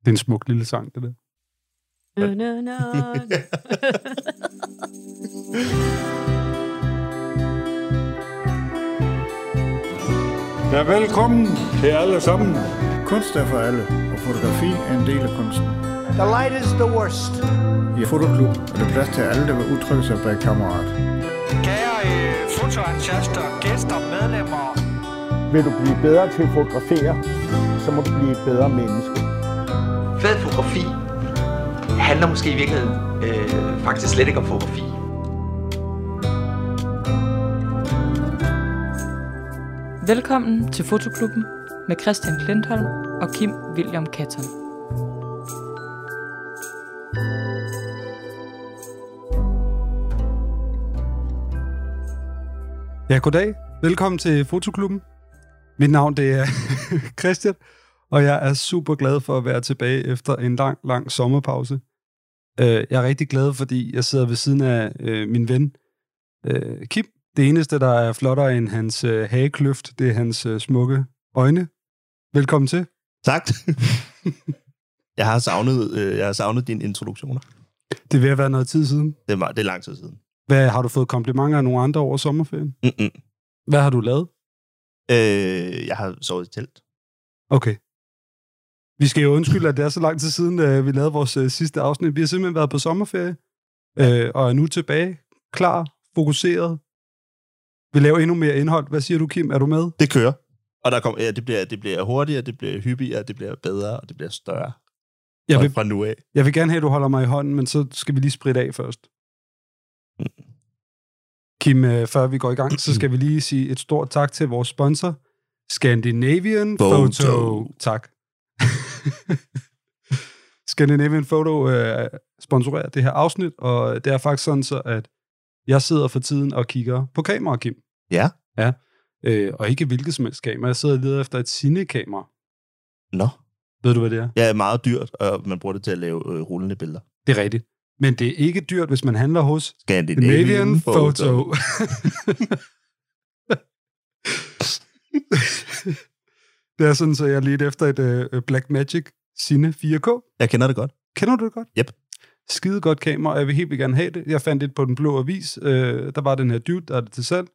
Det er en smuk lille sang, det der. Na, na, na. Ja, velkommen til alle sammen. Kunst er for alle, og fotografi er en del af kunsten. The light is the worst. I Fotoklub er der plads til alle, der vil udtrykke sig bag kammerat. Kære øh, fotoentusiaster, gæster, medlemmer. Vil du blive bedre til at fotografere, så må du blive et bedre menneske. Fed fotografi handler måske i virkeligheden øh, faktisk slet ikke om fotografi. Velkommen til Fotoklubben med Christian Klintholm og Kim William Katton. Ja, goddag. Velkommen til Fotoklubben. Mit navn det er Christian, og jeg er super glad for at være tilbage efter en lang, lang sommerpause. Øh, Jeg er rigtig glad, fordi jeg sidder ved siden af øh, min ven øh, Kim. Det eneste, der er flottere end hans hagekløft, det er hans smukke øjne. Velkommen til. Tak. jeg har savnet, jeg har savnet dine introduktioner. Det vil have været noget tid siden. Det er, det er lang tid siden. Hvad, har du fået komplimenter af nogle andre over sommerferien? Mm-mm. Hvad har du lavet? Øh, jeg har sovet i telt. Okay. Vi skal jo undskylde, at det er så lang tid siden, øh, vi lavede vores øh, sidste afsnit. Vi har simpelthen været på sommerferie, øh, og er nu tilbage, klar, fokuseret. Vi laver endnu mere indhold. Hvad siger du, Kim? Er du med? Det kører. Og der kom, ja, det, bliver, det bliver hurtigere, det bliver hyppigere, det bliver bedre, og det bliver større. Jeg vil, fra nu af. jeg vil gerne have, at du holder mig i hånden, men så skal vi lige spritte af først. Kim, øh, før vi går i gang, så skal vi lige sige et stort tak til vores sponsor, Scandinavian Photo. Photo. Tak. Scandinavian Photo øh, sponsorerer det her afsnit, og det er faktisk sådan så, at jeg sidder for tiden og kigger på kamera, Kim. Ja. Ja, øh, og ikke hvilket som helst kamera. Jeg sidder og leder efter et cinekamera. Nå. Ved du, hvad det er? Ja, meget dyrt, og man bruger det til at lave øh, rullende billeder. Det er rigtigt. Men det er ikke dyrt, hvis man handler hos Scandinavian, Scandinavian Photo. det er sådan, så jeg lige efter et uh, Black Magic Cine 4K. Jeg kender det godt. Kender du det godt? Yep. Skide godt kamera, og jeg vil helt vildt gerne have det. Jeg fandt det på den blå avis. Uh, der var den her dude, der er det til salg.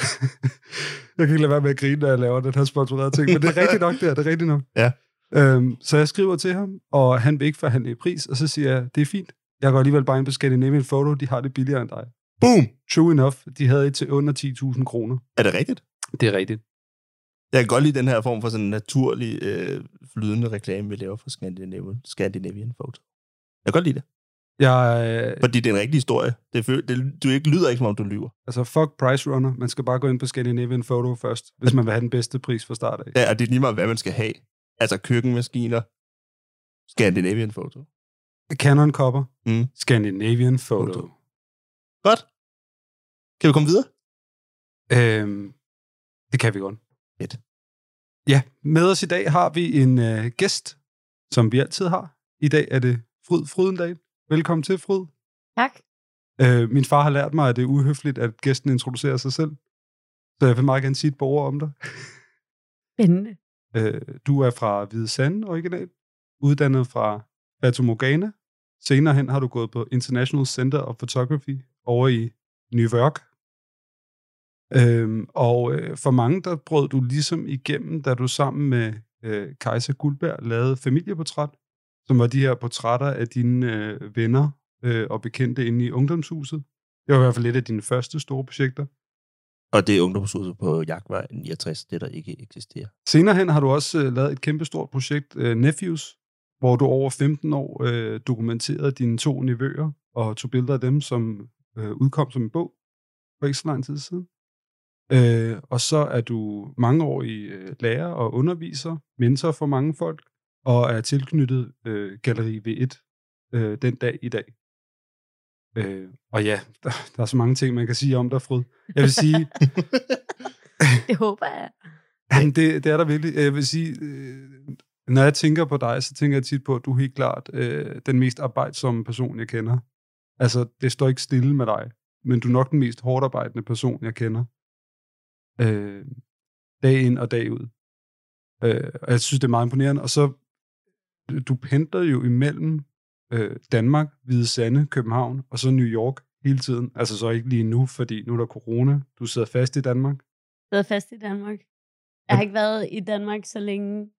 jeg kan ikke lade være med at grine, når jeg laver den her sponsorerede ting, men det er rigtigt nok, det er, det er rigtigt nok. Ja. Øhm, så jeg skriver til ham, og han vil ikke forhandle i pris, og så siger jeg, det er fint. Jeg går alligevel bare ind på Scandinavian Photo, de har det billigere end dig. Boom! True enough, de havde et til under 10.000 kroner. Er det rigtigt? Det er rigtigt. Jeg kan godt lide den her form for sådan en naturlig, øh, flydende reklame, vi laver for Scandinavian, Scandinavian Photo. Jeg kan godt lide det. Jeg, øh, Fordi det er en rigtig historie. Det, det, du ikke lyder ikke, som om du lyver. altså, fuck Price Runner. Man skal bare gå ind på Scandinavian Photo først, hvis man vil have den bedste pris fra start af. Ja, og det er lige meget, hvad man skal have. Altså køkkenmaskiner, Scandinavian Photo. Canon Copper, Mm. Scandinavian Photo. Photo. Godt. Kan vi komme videre? Øhm, det kan vi godt. Fedt. Ja, med os i dag har vi en øh, gæst, som vi altid har. I dag er det Fryd Frydendal. Velkommen til, Fryd. Tak. Øh, min far har lært mig, at det er uhøfligt, at gæsten introducerer sig selv. Så jeg vil meget gerne sige et par ord om dig. Spændende. Øh, du er fra Hvide Sande original, uddannet fra Fata Morgana. Senere hen har du gået på International Center of Photography over i New York. Øhm, og øh, for mange, der brød du ligesom igennem, da du sammen med øh, Kajsa Guldberg lavede familieportræt, som var de her portrætter af dine øh, venner øh, og bekendte inde i ungdomshuset. Det var i hvert fald et af dine første store projekter. Og det er ungdomshuset på Jagtvej 69, det der ikke eksisterer. Senere hen har du også øh, lavet et kæmpestort projekt, øh, Nephews, hvor du over 15 år øh, dokumenterede dine to nevøer og tog billeder af dem, som øh, udkom som en bog for ikke så lang tid siden. Øh, og så er du mange år i øh, lærer og underviser, mentor for mange folk, og er tilknyttet øh, Galeri V1 øh, den dag i dag. Øh, og ja, der, der er så mange ting, man kan sige om dig, Fryd. Jeg vil sige, Det håber jeg. Jamen, det, det er der virkelig. Jeg vil sige, øh, når jeg tænker på dig, så tænker jeg tit på, at du er helt klart øh, den mest arbejdsomme person, jeg kender. Altså, det står ikke stille med dig, men du er nok den mest hårdt arbejdende person, jeg kender. Øh, dag ind og dag ud. Øh, og jeg synes, det er meget imponerende. Og så, du pendler jo imellem øh, Danmark, Hvide Sande, København, og så New York hele tiden. Altså så ikke lige nu, fordi nu er der corona. Du sidder fast i Danmark. Jeg sidder fast i Danmark. Jeg har ikke været i Danmark så længe,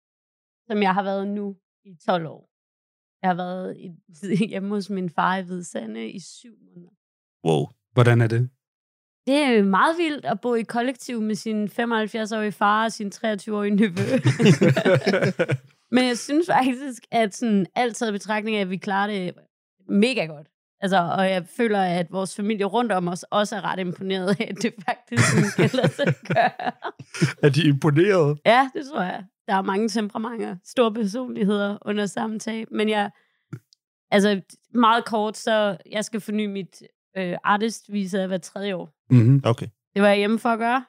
som jeg har været nu i 12 år. Jeg har været i, hjemme hos min far i Hvide Sande i syv måneder. Wow. Hvordan er det? Det er meget vildt at bo i kollektiv med sin 75-årige far og sin 23-årige nevø. Men jeg synes faktisk, at sådan alt taget i betragtning af, at vi klarer det mega godt. Altså, og jeg føler, at vores familie rundt om os også er ret imponeret af, at det faktisk kan lade sig gøre. er de imponeret? Ja, det tror jeg. Der er mange temperamenter, store personligheder under samme tag. Men jeg, altså meget kort, så jeg skal forny mit øh, artistvisa hver tredje år. Mm-hmm. Okay. Det var jeg hjemme for at gøre.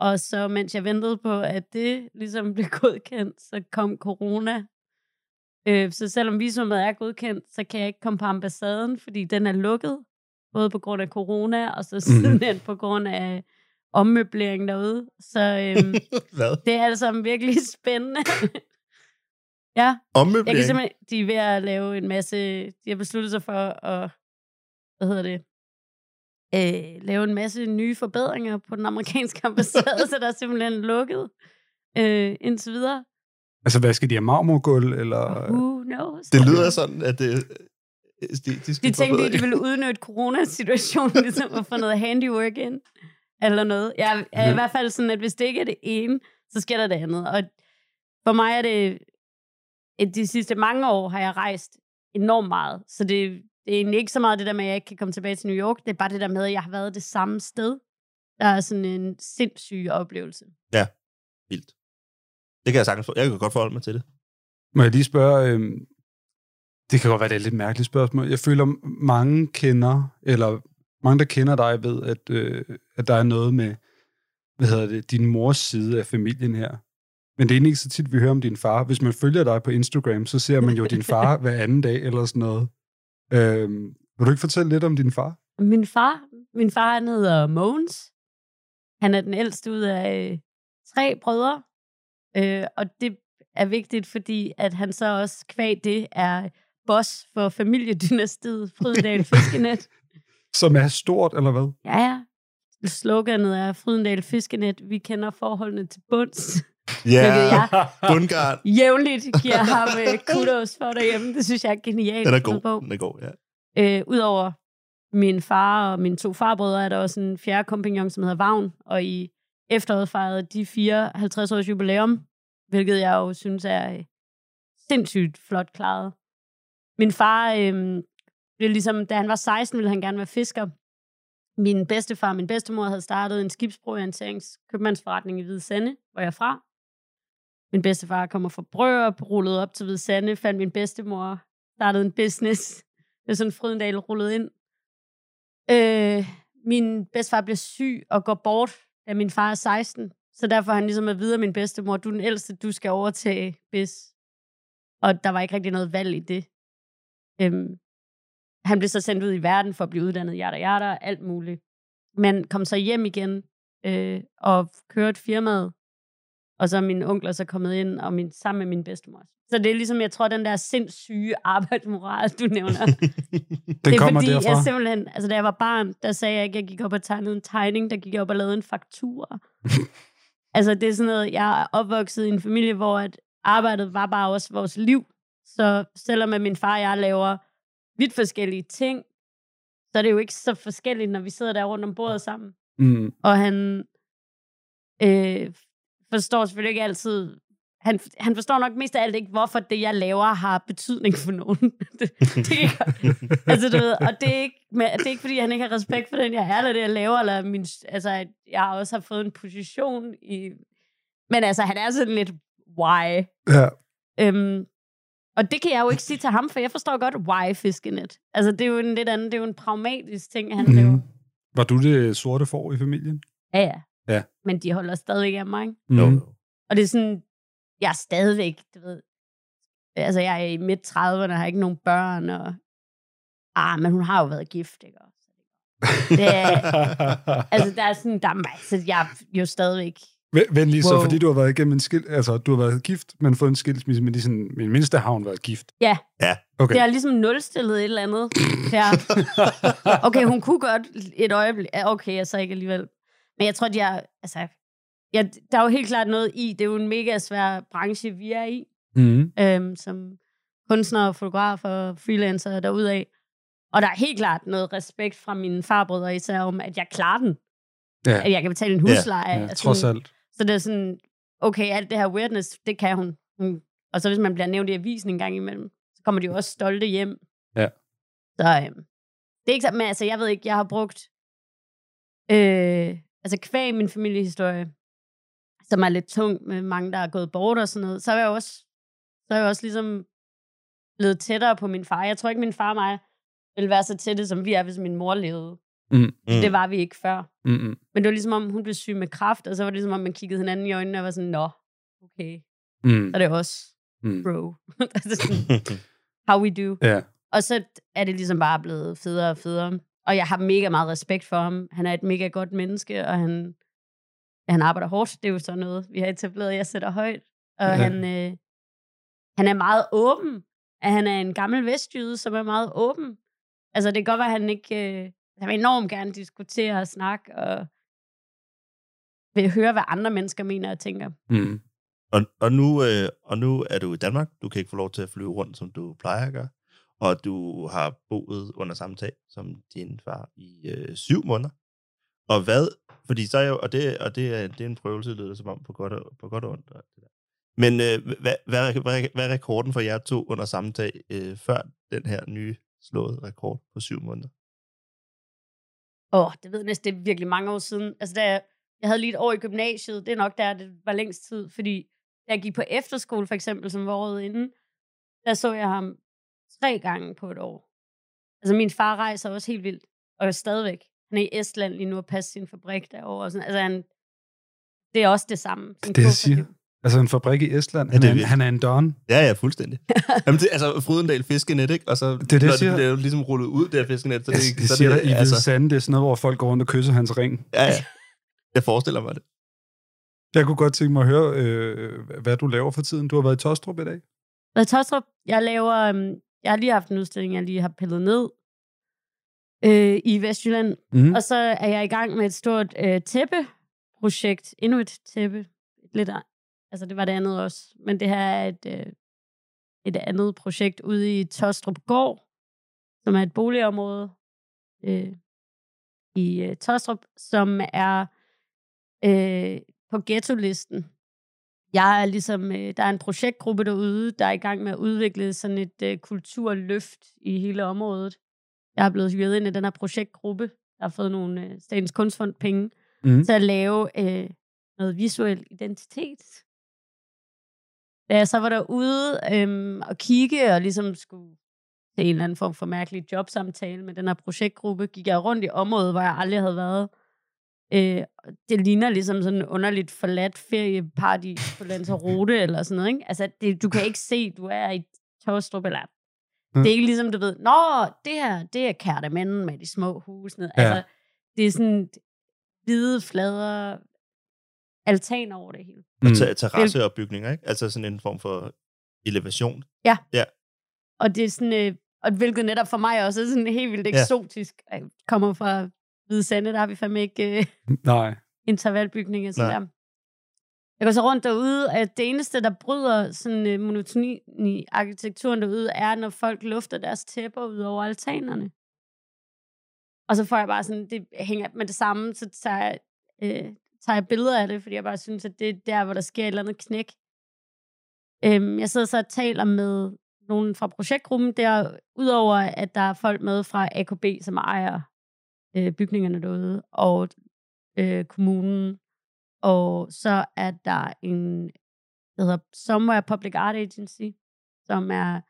Og så mens jeg ventede på, at det ligesom blev godkendt, så kom corona. Øh, så selvom visumet er godkendt, så kan jeg ikke komme på ambassaden, fordi den er lukket. Både på grund af corona, og så sidenhen på grund af ommøblering derude. Så øhm, Hvad? det er altså virkelig spændende. ja, jeg Ommøblering? kan simpelthen, de er ved at lave en masse, de har besluttet sig for at, hvad hedder det, øh, lave en masse nye forbedringer på den amerikanske ambassade, så der er simpelthen lukket øh, indtil videre. Altså, hvad skal de have marmorgulv, eller... Who knows? Det lyder sådan, at det, de, de, skal De tænkte, at de ville udnytte coronasituationen, ligesom at få noget handiwork ind, eller noget. Jeg er i hvert fald sådan, at hvis det ikke er det ene, så sker der det andet. Og for mig er det, at de sidste mange år har jeg rejst enormt meget. Så det, det er egentlig ikke så meget det der med, at jeg ikke kan komme tilbage til New York. Det er bare det der med, at jeg har været det samme sted. Der er sådan en sindssyg oplevelse. Vildt. Det kan jeg sagtens for. Jeg kan godt forholde mig til det. Må jeg lige spørge, øh, det kan godt være, det er et lidt mærkeligt spørgsmål. Jeg føler, mange kender, eller mange, der kender dig, ved, at, øh, at der er noget med, hvad hedder det, din mors side af familien her. Men det er ikke så tit, vi hører om din far. Hvis man følger dig på Instagram, så ser man jo din far hver anden dag, eller sådan noget. Øh, vil du ikke fortælle lidt om din far? Min far, min far han hedder Mogens. Han er den ældste ud af øh, tre brødre. Øh, og det er vigtigt, fordi at han så også kvæg det er boss for familiedynastiet Frydendal Fiskenet. Som er stort, eller hvad? Ja, ja. Sloganet er Frydendal Fiskenet. Vi kender forholdene til bunds. Ja, jeg bundgarn. jævnligt giver ham øh, kudos for derhjemme. Det synes jeg er genialt. Den er god. Den er god, ja. Øh, Udover min far og mine to farbrødre, er der også en fjerde kompagnon, som hedder Vagn, og i efteråret fejrede de 54 års jubilæum, hvilket jeg jo synes er øh, sindssygt flot klaret. Min far, øh, blev ligesom, da han var 16, ville han gerne være fisker. Min bedstefar og min bedstemor havde startet en skibsprovianteringskøbmandsforretning i Hvide Sande, hvor jeg er fra. Min bedstefar kommer fra Brørup, rullede op til Hvide Sande, fandt min bedstemor, startede en business. Det er sådan, Frydendal rullede ind. Øh, min bedstefar bliver syg og går bort, da min far er 16. Så derfor har han ligesom at videre min bedstemor, du er den ældste, du skal overtage BIS. Og der var ikke rigtig noget valg i det. Øhm, han blev så sendt ud i verden for at blive uddannet, yada yada, alt muligt. Men kom så hjem igen øh, og kørte firmaet. Og så er min onkel så kommet ind og min, sammen med min bedstemor. Så det er ligesom, jeg tror, den der sindssyge arbejdsmoral, du nævner. Den det er kommer fordi, derfra. jeg simpelthen, altså da jeg var barn, der sagde jeg ikke, at jeg gik op og tegnede en tegning, der gik jeg op og lavede en faktura. altså det er sådan noget, jeg er opvokset i en familie, hvor at arbejdet var bare også vores liv. Så selvom at min far og jeg laver vidt forskellige ting, så er det jo ikke så forskelligt, når vi sidder der rundt om bordet sammen. Mm. Og han øh, forstår selvfølgelig ikke altid, han, han forstår nok mest af alt ikke, hvorfor det, jeg laver, har betydning for nogen. det, det kan altså, du ved, og det er, ikke, men det er ikke, fordi han ikke har respekt for den, jeg er, eller det, jeg laver, eller min, altså, jeg også har fået en position i... Men altså, han er sådan lidt, why? Ja. Øhm, og det kan jeg jo ikke sige til ham, for jeg forstår godt, why fiskenet. Altså, det er jo en lidt anden, det er jo en pragmatisk ting, han laver. Mm. Var du det sorte får i familien? Ja, ja. Ja. Men de holder stadigvæk af mig. ikke? Mm. Jo. Og det er sådan, jeg er stadigvæk, du ved, altså jeg er i midt 30'erne, har ikke nogen børn, og ah, men hun har jo været gift, ikke? også? Det er, altså der er sådan, der er, altså, jeg er jo stadigvæk Ven- Venlig, så Wow. fordi du har været igennem en skil, altså du har været gift, men fået en skilsmisse, men sådan, min mindste har hun været gift. Ja. Ja. Okay. Det er ligesom nulstillet et eller andet. Ja. Okay, hun kunne godt et øjeblik. Ja, Okay, jeg så ikke alligevel. Men jeg tror, de er... Altså, ja, der er jo helt klart noget i. Det er jo en mega svær branche, vi er i. Mm. Øhm, som kunstnere, fotografer, freelancer derudaf. Og der er helt klart noget respekt fra mine farbrødre især om, at jeg klarer den. Ja. At jeg kan betale en husleje. Ja, Altså, trods alt. Så det er sådan, okay, alt det her weirdness, det kan hun. hun. Og så hvis man bliver nævnt i avisen en gang imellem, så kommer de jo også stolte hjem. Ja. Så øhm, det er ikke så, men altså, jeg ved ikke, jeg har brugt, øh, altså kvæg min familiehistorie, som er lidt tung med mange, der er gået bort og sådan noget, så er jeg også, så er jeg også ligesom blevet tættere på min far. Jeg tror ikke, min far og mig ville være så tætte, som vi er, hvis min mor levede. Mm. Mm. Det var vi ikke før. Mm-mm. Men det var ligesom om, hun blev syg med kraft, og så var det ligesom om, man kiggede hinanden i øjnene og var sådan, nå, okay, Mm. så er det også Mm. bro. altså sådan, how we do. Ja. Og så er det ligesom bare blevet federe og federe. Og jeg har mega meget respekt for ham. Han er et mega godt menneske, og han, han arbejder hårdt. Det er jo sådan noget, vi har etableret, jeg sætter højt. Og ja. han, øh, han er meget åben. At han er en gammel vestjyde, som er meget åben. Altså, det kan godt være, at han ikke... Øh, jeg vil enormt gerne diskutere og snakke, og vil høre, hvad andre mennesker mener og tænker. Mm. Og, og, nu, øh, og nu er du i Danmark. Du kan ikke få lov til at flyve rundt, som du plejer at gøre. Og du har boet under samme tag som din far i øh, syv måneder. Og hvad? Fordi så er jo, og det, og det, er, det er en prøvelse, det lyder som om på godt og, på godt og ondt. Og det der. Men øh, hvad, hvad, hvad, hvad er rekorden for jer to under samme tag, øh, før den her nye slåede rekord på syv måneder? Åh, oh, det ved jeg næsten, det er virkelig mange år siden. Altså, da jeg, jeg havde lige et år i gymnasiet, det er nok der, det var længst tid, fordi da jeg gik på efterskole, for eksempel, som var året inden, der så jeg ham tre gange på et år. Altså, min far rejser også helt vildt, og er stadigvæk. Han er i Estland lige nu og passer sin fabrik derovre. Og sådan. Altså, han, det er også det samme. Det det, jeg siger. Altså en fabrik i Estland. Ja, Han, det er er, han er en don. Ja, ja, fuldstændig. Jamen, det, altså, Frydendal fiskenet, ikke? Og så, det, jeg når siger. det, det er jo ligesom rullet ud, det her fiskenet. Så Jeg, det, det så siger det, i altså, Sande, det er sådan noget, hvor folk går rundt og kysser hans ring. Ja, ja. Jeg forestiller mig det. Jeg kunne godt tænke mig at høre, øh, hvad du laver for tiden. Du har været i Tostrup i dag. Hvad Tostrup, jeg laver, øhm, jeg har lige haft en udstilling, jeg lige har pillet ned øh, i Vestjylland. Mhm. Og så er jeg i gang med et stort øh, tæppeprojekt. Endnu et tæppe. Lidt, altså det var det andet også. Men det her er et, øh, et andet projekt ude i Tostrup Gård, som er et boligområde øh, i øh, Tostrup, som er øh, på ghetto-listen. Jeg er ligesom, øh, der er en projektgruppe derude, der er i gang med at udvikle sådan et øh, kulturløft i hele området. Jeg er blevet hyret ind i den her projektgruppe, der har fået nogle øh, Statens Kunstfond penge, Mhm. til at lave øh, noget visuel identitet. Da jeg så var derude øhm, og kigge og ligesom skulle til en eller anden form for mærkelig jobsamtale med den her projektgruppe, gik jeg rundt i området, hvor jeg aldrig havde været. Øh, det ligner ligesom sådan en underligt forladt ferieparty på Lanzarote eller sådan noget. Ikke? Altså, det, du kan ikke se, du er i Tostrup, eller det er ikke ligesom, du ved, nå, det her, det er Kærtemanden med de små huse. Ned. Ja. Altså, det er sådan hvide flader, altan over det hele. Og Mm. ter- terrasseopbygninger, ikke? Altså sådan en form for elevation. Ja. Ja. Og det er sådan, øh, og hvilket netop for mig også er sådan helt vildt Ja. eksotisk. Jeg kommer fra Hvide Sande, der har vi fandme ikke øh, Nej. intervalbygninger. Så Nej. der. Jeg går så rundt derude, at det eneste, der bryder sådan øh, monotoni i arkitekturen derude, er, når folk lufter deres tæpper ud over altanerne. Og så får jeg bare sådan, det hænger med det samme, så tager jeg, øh, tager jeg billeder af det, fordi jeg bare synes, at det er der, hvor der sker et eller andet knæk. Øhm, jeg sidder så og taler med nogen fra projektgruppen der, udover at der er folk med fra AKB, som ejer øh, bygningerne derude, og øh, kommunen, og så er der en, der hedder Somewhere Public Art Agency, som er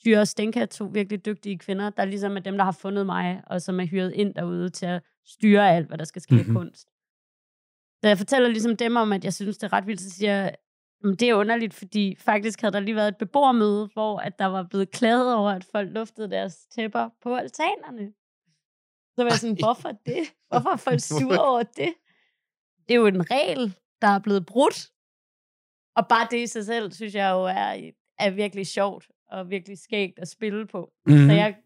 Tyre og Stenka, to virkelig dygtige kvinder, der ligesom er dem, der har fundet mig, og som er hyret ind derude til at styre alt, hvad der skal ske mm-hmm. Mhm. kunst. Så jeg fortæller ligesom dem om, at jeg synes, det er ret vildt, så siger jeg, "Jamen, det er underligt, fordi faktisk havde der lige været et beboermøde, hvor at der var blevet klaget over, at folk luftede deres tæpper på altanerne. Så var jeg sådan, hvorfor det? Hvorfor er folk sure over det? Det er jo en regel. der er blevet brudt. Og bare det i sig selv, synes jeg jo er, er virkelig sjovt og virkelig skægt at spille på. Mhm. Mm-hmm. Så jeg,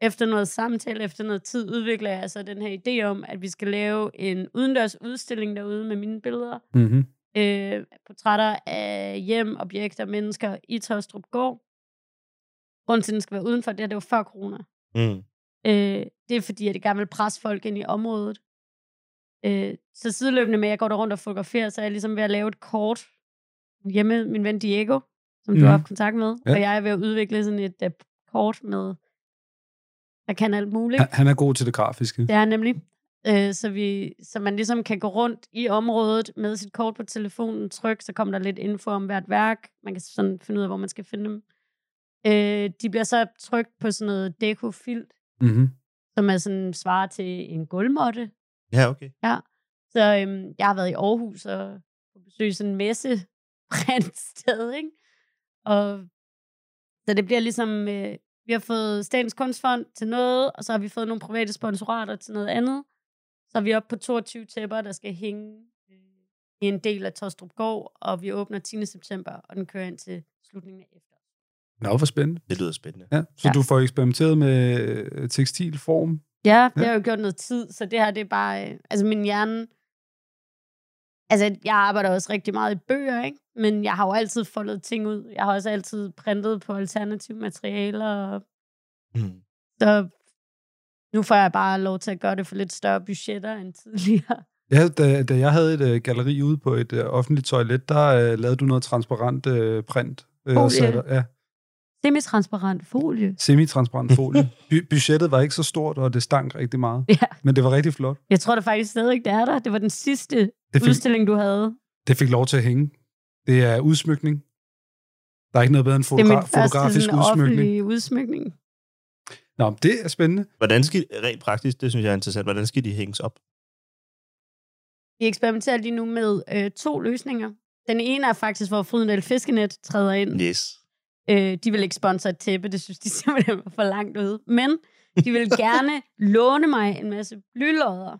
efter noget samtale, efter noget tid, udvikler jeg så den her idé om, at vi skal lave en udendørs udstilling derude med mine billeder. Mm-hmm. Øh, portrætter af hjem, objekter, mennesker i Tostrup Gård. Grunden til, at den skal være udenfor, det, her, det var før corona. Mm. Øh, det er fordi, at det gerne vil presse folk ind i området. Øh, så sideløbende med, at jeg går der rundt og fotograferer, så er jeg ligesom ved at lave et kort hjemme, min ven Diego, som mm. du har haft kontakt med, Ja. ja. og jeg er ved at udvikle sådan et uh, kort med, der kan alt muligt. Han, han er god til det grafiske. Det er han nemlig. Øh, så, vi, så man ligesom kan gå rundt i området med sit kort på telefonen, tryk, så kommer der lidt info om hvert værk. Man kan sådan finde ud af, hvor man skal finde dem. Øh, de bliver så trykt på sådan noget dekofilt, Mm-hmm. som er sådan svarer til en gulvmåtte. Ja, okay. Ja. Så øhm, jeg har været i Aarhus og på besøg sådan en messe sted, ikke? Og så det bliver ligesom, øh, vi har fået Statens Kunstfond til noget, og så har vi fået nogle private sponsorater til noget andet. Så er vi oppe på 22 tæpper, der skal hænge øh, i en del af Tostrup Gård, og vi åbner 10. september, og den kører ind til slutningen af efteråret. Nå, hvor spændende. Det lyder spændende. Ja, så ja. Du får eksperimenteret med øh, tekstilform. Ja, det Ja. har jeg jo gjort noget tid, så det her, det er bare... øh, Altså, min hjerne... Altså, jeg arbejder også rigtig meget i bøger, ikke? Men jeg har jo altid foldet ting ud. Jeg har også altid printet på alternative materialer. Mm. Så nu får jeg bare lov til at gøre det for lidt større budgetter end tidligere. Ja, da, da jeg havde et øh, galleri ude på et øh, offentligt toilet, der øh, lavede du noget transparent øh, print. Øh, Folie. satte- ja, Semitransparent folie. semi-transparent folie. By- budgettet var ikke så stort, og det stank rigtig meget. Ja. Men det var rigtig flot. Jeg tror da faktisk stadig, det er der. Det var den sidste Det fik, udstilling, du havde. det fik lov til at hænge. Det er udsmykning. Der er ikke noget bedre end Det er fotogra- fotografisk sådan, udsmykning. udsmykning. Nå, det er spændende. Hvordan skal, rent praktisk, det synes jeg er interessant, hvordan skal de hænges op? Vi eksperimenterer lige nu med øh, to løsninger. Den ene er faktisk, hvor Frydendal Fiskenet træder ind. Yes. Øh, de vil ikke sponsor et tæppe, det synes de simpelthen var for langt ude. Men de vil gerne låne mig en masse blylodder.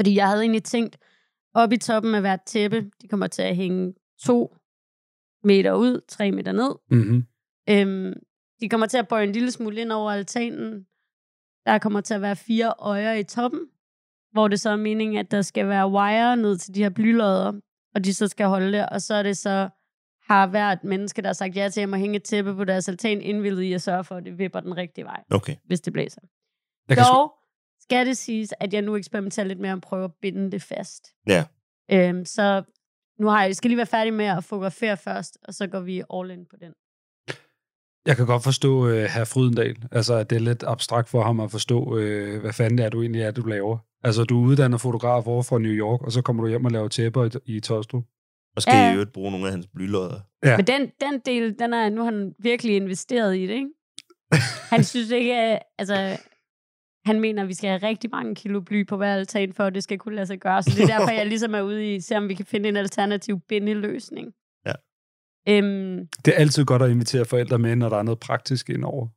Fordi jeg havde egentlig tænkt, op i toppen af hvert tæppe, de kommer til at hænge to meter ud, tre meter ned. Mm-hmm. Øhm, de kommer til at bøje en lille smule ind over altanen. Der kommer til at være fire øjer i toppen, hvor det så er meningen, at der skal være wire ned til de her blylodder, og de så skal holde det. Og så er det så, har hvert menneske, der har sagt ja til at må hænge et tæppe på deres altan, indvildet i at sørge for, at det vipper den rigtige vej, Okay. hvis det blæser. Jeg Dog skal det siges, at jeg nu eksperimenterer lidt med at prøve at binde det fast. Ja. Øhm, så nu har jeg, jeg skal lige være færdig med at fotografere først, og så går vi all in på den. Jeg kan godt forstå uh, herr Frydendal. Altså, at det er lidt abstrakt for ham at forstå, uh, hvad fanden det er, du egentlig er, du laver. Altså, du er uddannet fotograf over fra New York, og så kommer du hjem og laver tæpper i, i Tostrup. Og skal Ja. I øvrigt bruge nogle af hans blylodder? Ja. Men den, den del, den er, nu har han virkelig investeret i det, ikke? Han synes ikke, at, altså, han mener, at vi skal have rigtig mange kilo bly på hver altan, for at det skal kunne lade sig gøre. Så det er derfor, jeg ligesom er ude i, se om vi kan finde en alternativ bindeløsning. Ja. Øhm, Det er altid godt at invitere forældre med, når der er noget praktisk indover.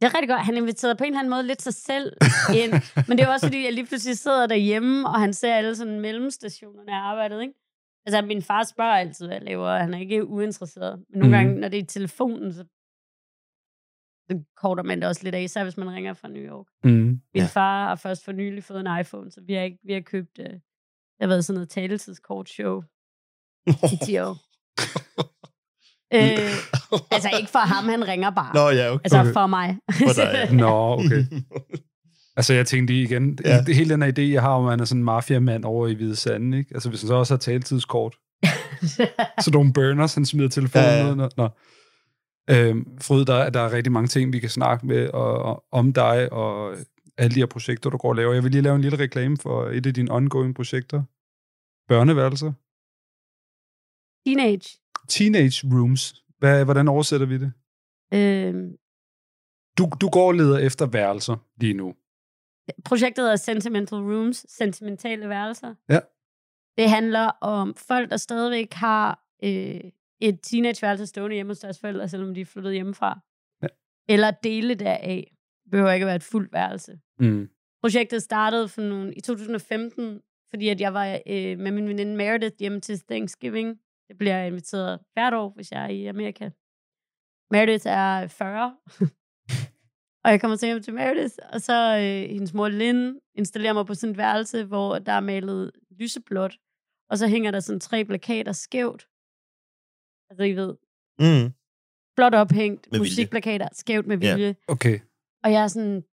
det er rigtig godt. Han inviterede på en eller anden måde lidt sig selv ind. Men det er også, fordi jeg lige pludselig sidder derhjemme, og han ser alle sådan mellemstationerne af arbejdet, ikke? Altså, min far spørger altid, hvad jeg laver, og han er ikke uinteresseret. Men nogle Mhm. gange, når det er i telefonen, så korter man det også lidt af, især hvis man ringer fra New York. Mm. Min Ja. far har først for nylig fået en iPhone, så vi har, ikke, vi har købt, øh, det har været sådan noget taletidskortshow i 10 år. øh, altså ikke for ham, han ringer bare. Nå, ja, okay. altså for mig. For dig, ja. Nå, okay. Altså, jeg tænkte lige igen, Ja. hele den her idé, jeg har om, at man er sådan en mafiamand over i Hvide Sande, ikke? Altså, hvis han så også har taltidskort, så nogle burners, han smider telefonen Ja, ja, ja. ja. ned. Nå. Øhm, Fryd, der, der er rigtig mange ting, vi kan snakke med og, og, om dig og alle de her projekter, du går og laver. Jeg vil lige lave en lille reklame for et af dine ongoing projekter. Børneværelser. Teenage. Teenage rooms. Hvad, hvordan oversætter vi det? Øh, Du, du går og leder efter værelser lige nu. projektet hedder Sentimental Rooms, sentimentale værelser. Ja. Det handler om folk, der stadigvæk har øh, et teenageværelse stående hjemme hos deres forældre, selvom de er flyttet hjemmefra. Ja. Eller dele deraf. Det behøver ikke at være et fuldt værelse. Mm. Projektet startede for nogle, i 2015 fordi at jeg var øh, med min veninde Meredith hjemme til Thanksgiving. Det bliver jeg inviteret hvert år, hvis jeg er i Amerika. Meredith er 40, og jeg kommer til hjem til Meredith, og så øh, hendes mor Lynn installerer mig på sådan et værelse, hvor der er malet lyseblåt, og så hænger der sådan tre plakater skævt. Altså, I ved, Mm. flot ophængt, Med vilje. musikplakater, skævt med Ja. vilje. Okay. Og jeg er sådan,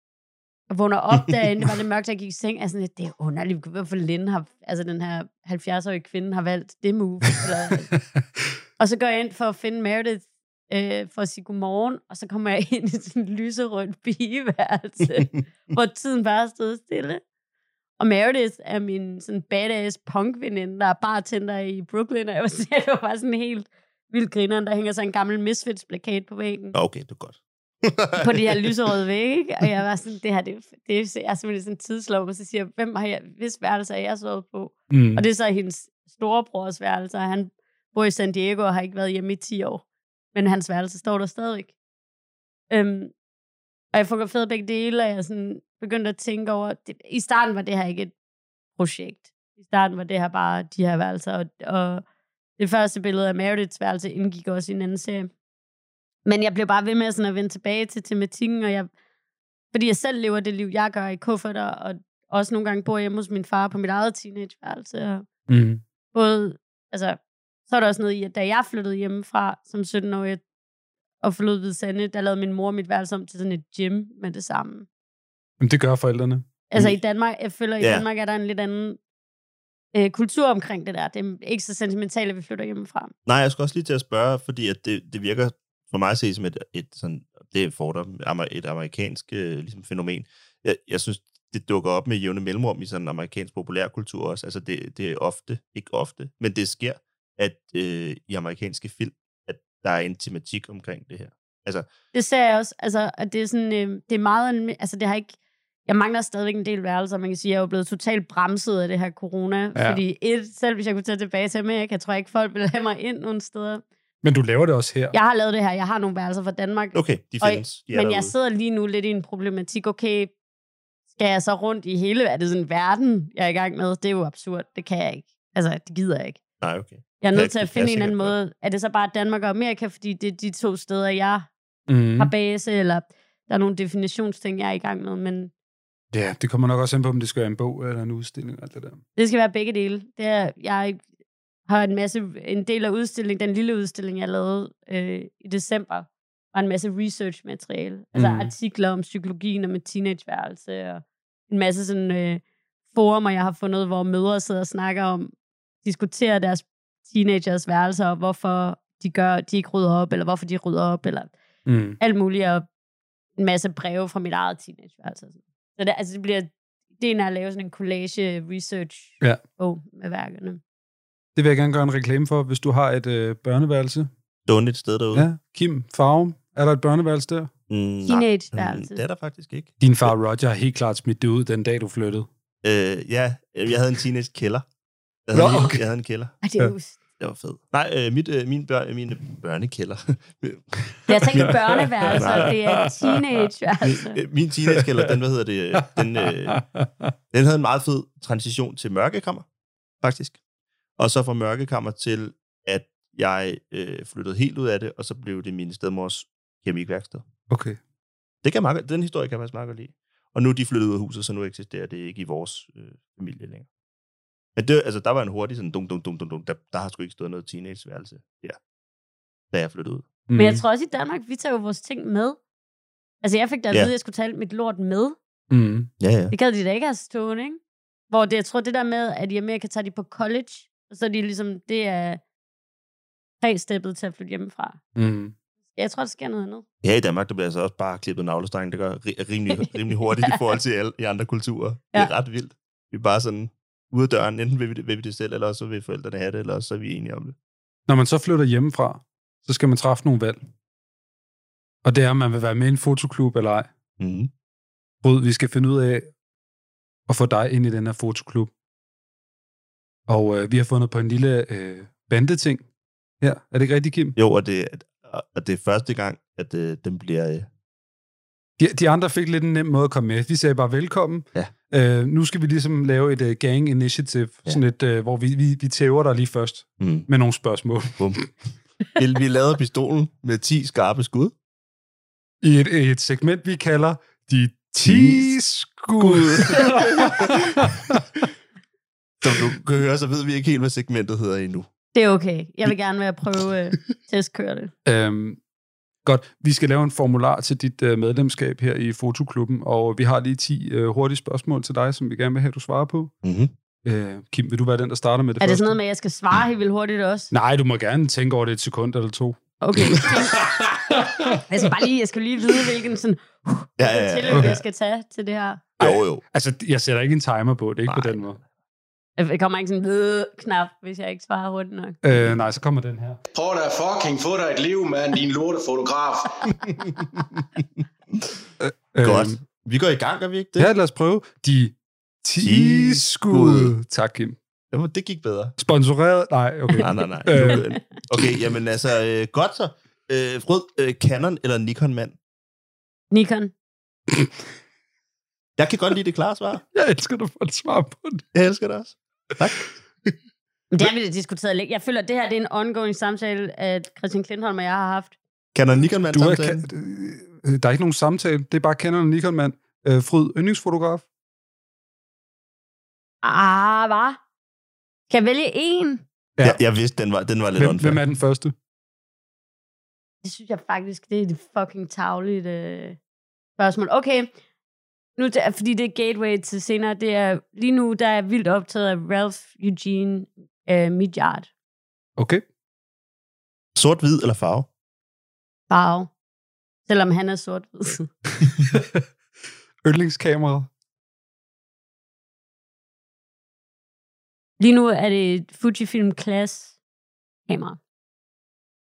jeg vågner op derinde, det var lidt mørkt, jeg gik i seng, jeg er sådan, lidt, det er underligt, hvorfor Lynn har, altså den her 70-årige kvinde har valgt det move. Eller, og så går jeg ind for at finde Meredith, øh, for at sige godmorgen, og så kommer jeg ind i sådan en lyserødt pigeværelse, hvor tiden bare stod stille. Og Meredith er min sådan badass punk-veninde, der er bartender i Brooklyn, og jeg var, sådan- det var bare sådan helt vildt grineren. Der hænger så en gammel Misfits-plakat på væggen Okay, det er godt. på de her lyserøde vægge, ikke? og jeg var sådan, det her, det, det er, jeg er simpelthen sådan en tidslov, og så siger jeg, hvem har jeg, hvis værelse har jeg sovet på? Mm. Og det er så hendes storebrors værelse, og han bor i San Diego og har ikke været hjemme i 10 år. Men hans værelse står der stadigvæk. Øhm, og jeg fotograferede begge dele, og jeg sådan begyndte at tænke over, det, i starten var det her ikke et projekt. I starten var det her bare de her værelser, og, og det første billede af Merediths værelse indgik også i en anden serie. Men jeg blev bare ved med sådan at vende tilbage til tematikken, og jeg, fordi jeg selv lever det liv, jeg gør i kufferter, og også nogle gange bor hjemme hos min far på mit eget teenageværelse, og Mm. både, altså, så er der også noget i, at da jeg flyttede hjemmefra som 17-årig og forlod Hvide Sande, der lavede min mor mit værelse om til sådan et gym med det samme. Men det gør forældrene. Altså i Danmark, jeg føler, i Ja. Danmark er der en lidt anden øh, kultur omkring det der. Det er ikke så sentimentalt, at vi flytter hjemmefra. Nej, jeg skal også lige til at spørge, fordi at det, det virker for mig at se som et, et sådan, det er fordom, et amerikansk øh, ligesom, fænomen. Jeg, jeg synes, det dukker op med jævne mellemrum i sådan amerikansk populærkultur også. Altså det, det er ofte, ikke ofte, men det sker, at øh, i amerikanske film, at der er en tematik omkring det her. Altså, Det ser jeg også, altså, at det er sådan, øh, det er meget, altså det har ikke, jeg mangler stadigvæk en del værelser, man kan sige, jeg er jo blevet totalt bremset af det her corona, Ja. fordi et, selv hvis jeg kunne tage tilbage til Amerika, tror jeg ikke, folk ville have mig ind nogle steder. Men du laver det også her. Jeg har lavet det her, jeg har nogle værelser fra Danmark, okay, de findes. De men derude. jeg sidder lige nu lidt i en problematik, okay, skal jeg så rundt i hele, er det sådan en verden, jeg er i gang med? Det er jo absurd, det kan jeg ikke. Altså, det gider jeg ikke. Nej, okay. Jeg er Ja, nødt til at finde en anden måde. Er det så bare Danmark og Amerika, fordi det er de to steder, jeg Mm. har base, eller der er nogle definitionsting, jeg er i gang med, men Ja, det kommer nok også an på, om det skal være en bog eller en udstilling og alt det der. det skal være begge dele. Det er, jeg har en masse, en del af udstillingen, den lille udstilling, jeg lavede øh, i december, var en masse research-materiale. Altså mm. artikler om psykologien og med teenageværelse, og en masse sådan øh, forumer, jeg har fundet, hvor mødre sidder og snakker om, diskuterer deres teenagers værelser, og hvorfor de gør, de ikke rydder op, eller hvorfor de rydder op, eller Mm. alt muligt, og en masse breve fra mit eget teenageværelse. sådan. Så det, altså, det bliver, det er at lave sådan en collage research Ja. bog med værkerne. Det vil jeg gerne gøre en reklame for, hvis du har et øh, børneværelse. Stående et sted derude. Ja, Kim Farum, er der et børneværelse der? Mm, nej. Teenageværelse. Mm, det er der faktisk ikke. Din far Roger har helt klart smidt det ud den dag, du flyttede. Øh, ja, jeg havde en teenage kælder. Jeg Nå, havde, okay. jeg havde en kælder. Ej, det er Ja. Det var fedt. Nej, øh, mit, øh, min børn, mine børnekælder. Jeg tænker børneværelse, det er teenageværelse. Øh, min teenagekælder, den, hvad hedder det, øh, den, øh, den havde en meget fed transition til mørkekammer, faktisk. Og så fra mørkekammer til, at jeg øh, flyttede helt ud af det, og så blev det min stedmors keramikværksted. Okay. Det kan meget, den historie kan jeg faktisk meget godt lide. Og nu er de flyttet ud af huset, så nu eksisterer det ikke i vores øh, familie længere. Men det, altså, der var en hurtig sådan dum, dum, dum, dum, dum. Der, der har sgu ikke stået noget teenageværelse der, da jeg flyttede ud. Mm. Men jeg tror også i Danmark, vi tager jo vores ting med. Altså, jeg fik da at Ja. vide, at jeg skulle tage mit lort med. Mm. Ja, ja. Det gad de da ikke have stående, ikke? Hvor det, jeg tror, det der med, at i Amerika tager de på college, og så er de ligesom, det er tre-steppet til at flytte hjemmefra. Mm. Jeg tror, der sker noget andet. Ja, i Danmark, der bliver altså også bare klippet navlestreng. Det gør ri- rimelig, rimelig hurtigt i forhold til alle, i andre kulturer. Det er Ja. ret vildt. Vi er bare sådan ude af døren. Enten vil vi, det, vil vi det selv, eller også vil forældrene have det, eller også så er vi enige om det. Når man så flytter hjemmefra, så skal man træffe nogle valg. Og det er, om man vil være med i en fotoklub eller ej. Mm. Rød, vi skal finde ud af at få dig ind i den her fotoklub. Og øh, vi har fundet på en lille øh, bandeting her. Er det ikke rigtigt, Kim? Jo, og det, og det er første gang, at øh, den bliver... Øh, De, de andre fik lidt en nem måde at komme med. Vi sagde bare velkommen. Ja. Øh, nu skal vi ligesom lave et uh, gang initiative, ja. sådan et, uh, hvor vi, vi, vi tæver dig lige først Mm. med nogle spørgsmål. Bum. Vil vi lavede pistolen med 10 skarpe skud? I et, et segment, vi kalder De 10 skud. Som du kan høre, så ved vi ikke helt, hvad segmentet hedder endnu. Det er okay. Jeg vil gerne være at prøve øh, testkøre det. øhm, godt, vi skal lave en formular til dit uh, medlemskab her i Fotoklubben, og vi har lige 10 uh, hurtige spørgsmål til dig, som vi gerne vil have, du svarer på. Mm-hmm. Uh, Kim, vil du være den, der starter med det Er det første? sådan noget med, at jeg skal svare helt vildt hurtigt også? Nej, du må gerne tænke over det et sekund eller to. Okay. jeg skal bare lige, jeg skal lige vide, hvilken sådan, uh, Ja, ja, ja. tilløb, Okay. jeg skal tage til det her. Jo, jo. Altså, jeg sætter ikke en timer på det, ikke på Nej. den måde. Jeg kommer ikke sådan en knap, hvis jeg ikke svarer hurtigt nok. Øh, nej, så kommer den her. Prøv da fucking få dig et liv, mand, din lortefotograf. Godt. Øhm, Vi går i gang, er vi ikke det? Ja, lad os prøve. De 10 10 skud. Tak, Kim. Jamen, det gik bedre. Sponsoreret? Nej, okay. Nej, nej, nej. Øh. Okay, jamen altså, øh, godt så. Øh, Frød, øh, Canon eller Nikon-mand? Nikon. Jeg kan godt lide det klare svar. Jeg elsker, du får et svar på det. Jeg elsker det også. Tak. Det har vi diskuteret længe. Jeg føler, at det her det er en ongoing samtale, at Christian Klintholm og jeg har haft. Canon Nikon-mand Du er, samtalen? kan, øh, der er ikke nogen samtale. Det er bare Canon og Nikon, mand. Øh, Fryd, yndlingsfotograf. Ah, hvad? Kan jeg vælge en? Ja. Jeg, jeg vidste, den var, den var lidt Hvem, unfair. hvem er den første? Det synes jeg faktisk, det er et fucking tavligt øh, spørgsmål. Okay, nu fordi det er gateway til senere. Det er, lige nu der er jeg vildt optaget af Ralph Eugene øh, Midjard. Okay. Sort-hvid eller farve? Farve. Selvom han er sort-hvid. Yndlingskamera. Lige nu er det et Fujifilm Class kamera.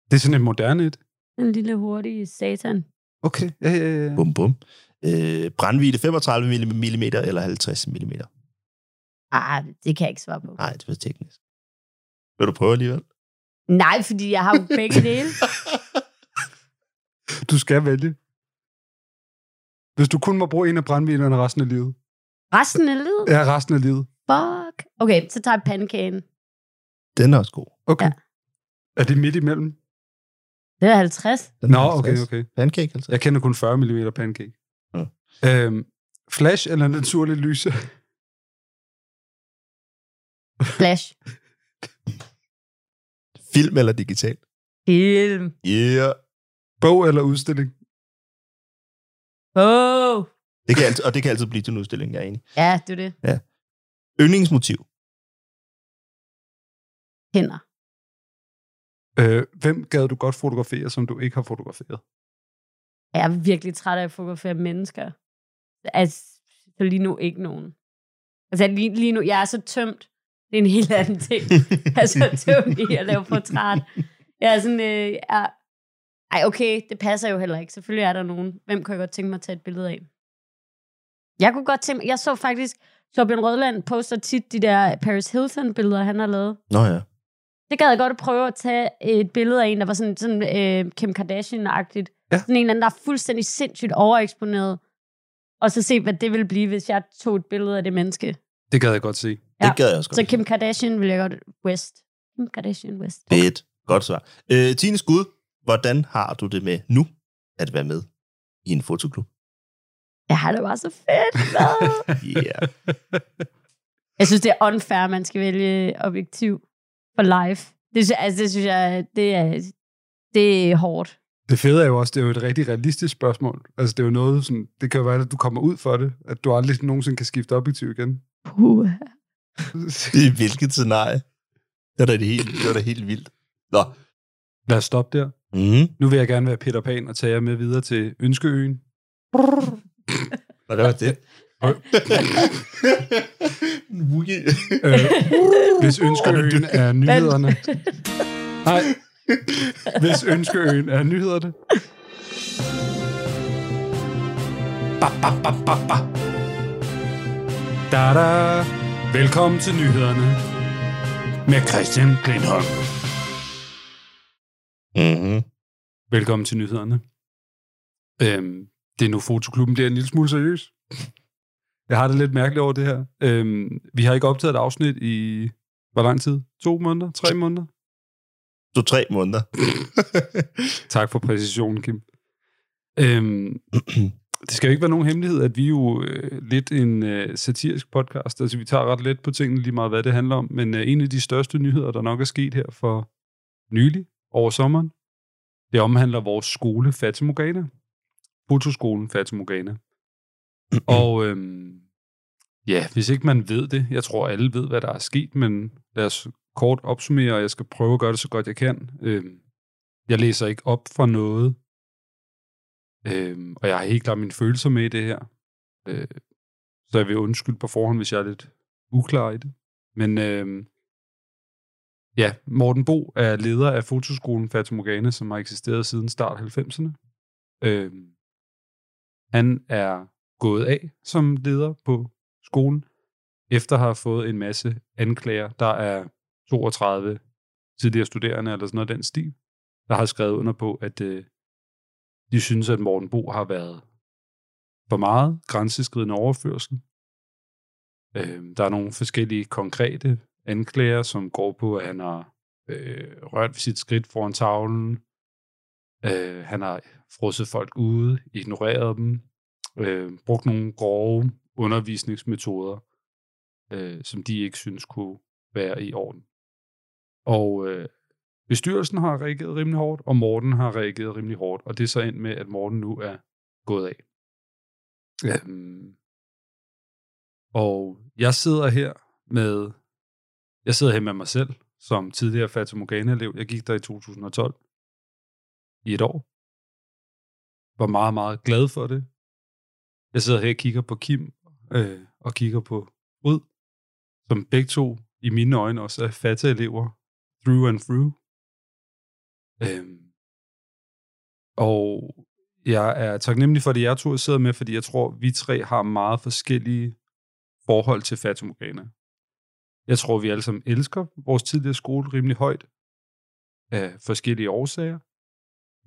Det er sådan et moderne et. En lille hurtig satan. Okay, ja, ja, ja. Bum, bum. Øh, brændvidde 35 mm eller 50 mm? Ah, det kan jeg ikke svare på. Nej, det er for teknisk. Vil du prøve alligevel? Nej, fordi jeg har jo begge dele. Du skal vælge. Hvis du kun må bruge en af brandvinerne resten af livet. Resten af livet? Ja, resten af livet. Fuck. Okay, så tager jeg pandekagen. Den er også god. Okay. Ja. Er det midt imellem? Det er 50. Den Nå, er okay, 50. okay. Pancake, altså. Jeg kender kun 40 mm pancake. Ja. Øhm, flash eller naturlig lyse? Flash. Film eller digital? Film. Yeah. Bog eller udstilling? Oh. Det kan altid, og det kan altid blive til en udstilling, jeg er enig. Ja, det er det. Yndlingsmotiv? Hænder. Øh, hvem gad du godt fotografere, som du ikke har fotograferet? Jeg er virkelig træt af at fotografere mennesker. Altså, så lige nu ikke nogen. Altså, lige, lige nu, jeg er så tømt. Det er en helt anden ting. Jeg er så tømt i at lave portræt. Jeg er sådan, øh, jeg, ej, okay, det passer jo heller ikke. Selvfølgelig er der nogen. Hvem kunne jeg godt tænke mig at tage et billede af? Jeg kunne godt tænke mig, jeg så faktisk, Torbjørn Rødland poster tit de der Paris Hilton-billeder, han har lavet. Nå ja. Det gad jeg godt at prøve at tage et billede af en, der var sådan, sådan øh, Kim Kardashian-agtigt. Ja. Sådan en eller anden, der er fuldstændig sindssygt overeksponeret. Og så se, hvad det ville blive, hvis jeg tog et billede af det menneske. Det gad jeg godt se. Ja. Det gad jeg også godt. Så Kim Kardashian vil jeg godt... West. Kim Kardashian West. Fedt. Godt svar. Øh, Tine Skud, hvordan har du det med nu at være med i en fotoklub? Jeg har det bare så fedt. med. Yeah. jeg synes, det er unfair, man skal vælge objektiv for live. Det, altså, det synes jeg, det er, det er hårdt. Det fede er jo også, det er jo et rigtig realistisk spørgsmål. Altså, det er jo noget, sådan, det kan jo være, at du kommer ud for det, at du aldrig nogensinde kan skifte objektiv igen. Puh. I hvilket scenarie? Det var da det helt, det var da helt vildt. Nå. Lad os stoppe der. Mm. Nu vil jeg gerne være Peter Pan og tage jer med videre til Ønskeøen. Nå, det var det. Øh, hvis Ønskeøen er nyhederne. Nej. Hvis Ønskeøen er nyhederne. Ba, ba, ba, ba, ba. Da, da. Velkommen til nyhederne med Christian Klintholm. Mm-hmm. Velkommen til nyhederne. Øhm, det er nu, Fotoklubben bliver en lille smule seriøs. Jeg har det lidt mærkeligt over det her. Øhm, vi har ikke optaget et afsnit i... Hvor lang tid? To måneder? Tre måneder? To-tre måneder. tak for præcisionen, Kim. Øhm, det skal jo ikke være nogen hemmelighed, at vi er jo øh, lidt en øh, satirisk podcast. Altså, vi tager ret let på tingene lige meget, hvad det handler om. Men øh, en af de største nyheder, der nok er sket her for nylig over sommeren, det omhandler vores skole, Fatimogana. Fotoskolen Fatimogana. Og øhm, ja, hvis ikke man ved det, jeg tror alle ved, hvad der er sket, men lad os kort opsummere, og jeg skal prøve at gøre det så godt jeg kan. Øh, jeg læser ikke op for noget, øh, og jeg har helt klart mine følelser med i det her. Øh, så jeg vil undskylde på forhånd, hvis jeg er lidt uklar i det. Men øh, ja, Morten Bo er leder af fotoskolen Fatimogana, som har eksisteret siden start 90'erne. Øh, han er gået af som leder på skolen, efter at have fået en masse anklager. Der er 32 tidligere studerende, eller sådan noget den stil, der har skrevet under på, at øh, de synes, at Morten Bo har været for meget grænseskridende overførsel. Øh, der er nogle forskellige konkrete anklager, som går på, at han har øh, rørt ved sit skridt foran tavlen. Øh, han har frosset folk ude, ignoreret dem, øh, brugt nogle grove undervisningsmetoder, øh, som de ikke synes kunne være i orden. Og øh, bestyrelsen har reageret rimelig hårdt, og Morten har reageret rimelig hårdt, og det er så ind med, at Morten nu er gået af. Øhm, og jeg sidder her med jeg sidder her med mig selv, som tidligere Fata Morgana-elev. Jeg gik der i 2012 i et år. Var meget, meget glad for det. Jeg sidder her og kigger på Kim øh, og kigger på Ryd, som begge to i mine øjne også er Fata-elever through and through. Øhm, og jeg er taknemmelig for at jeg to sidder med, fordi jeg tror, vi tre har meget forskellige forhold til Fata Morgana. Jeg tror, vi alle sammen elsker vores tidligere skole rimelig højt af forskellige årsager.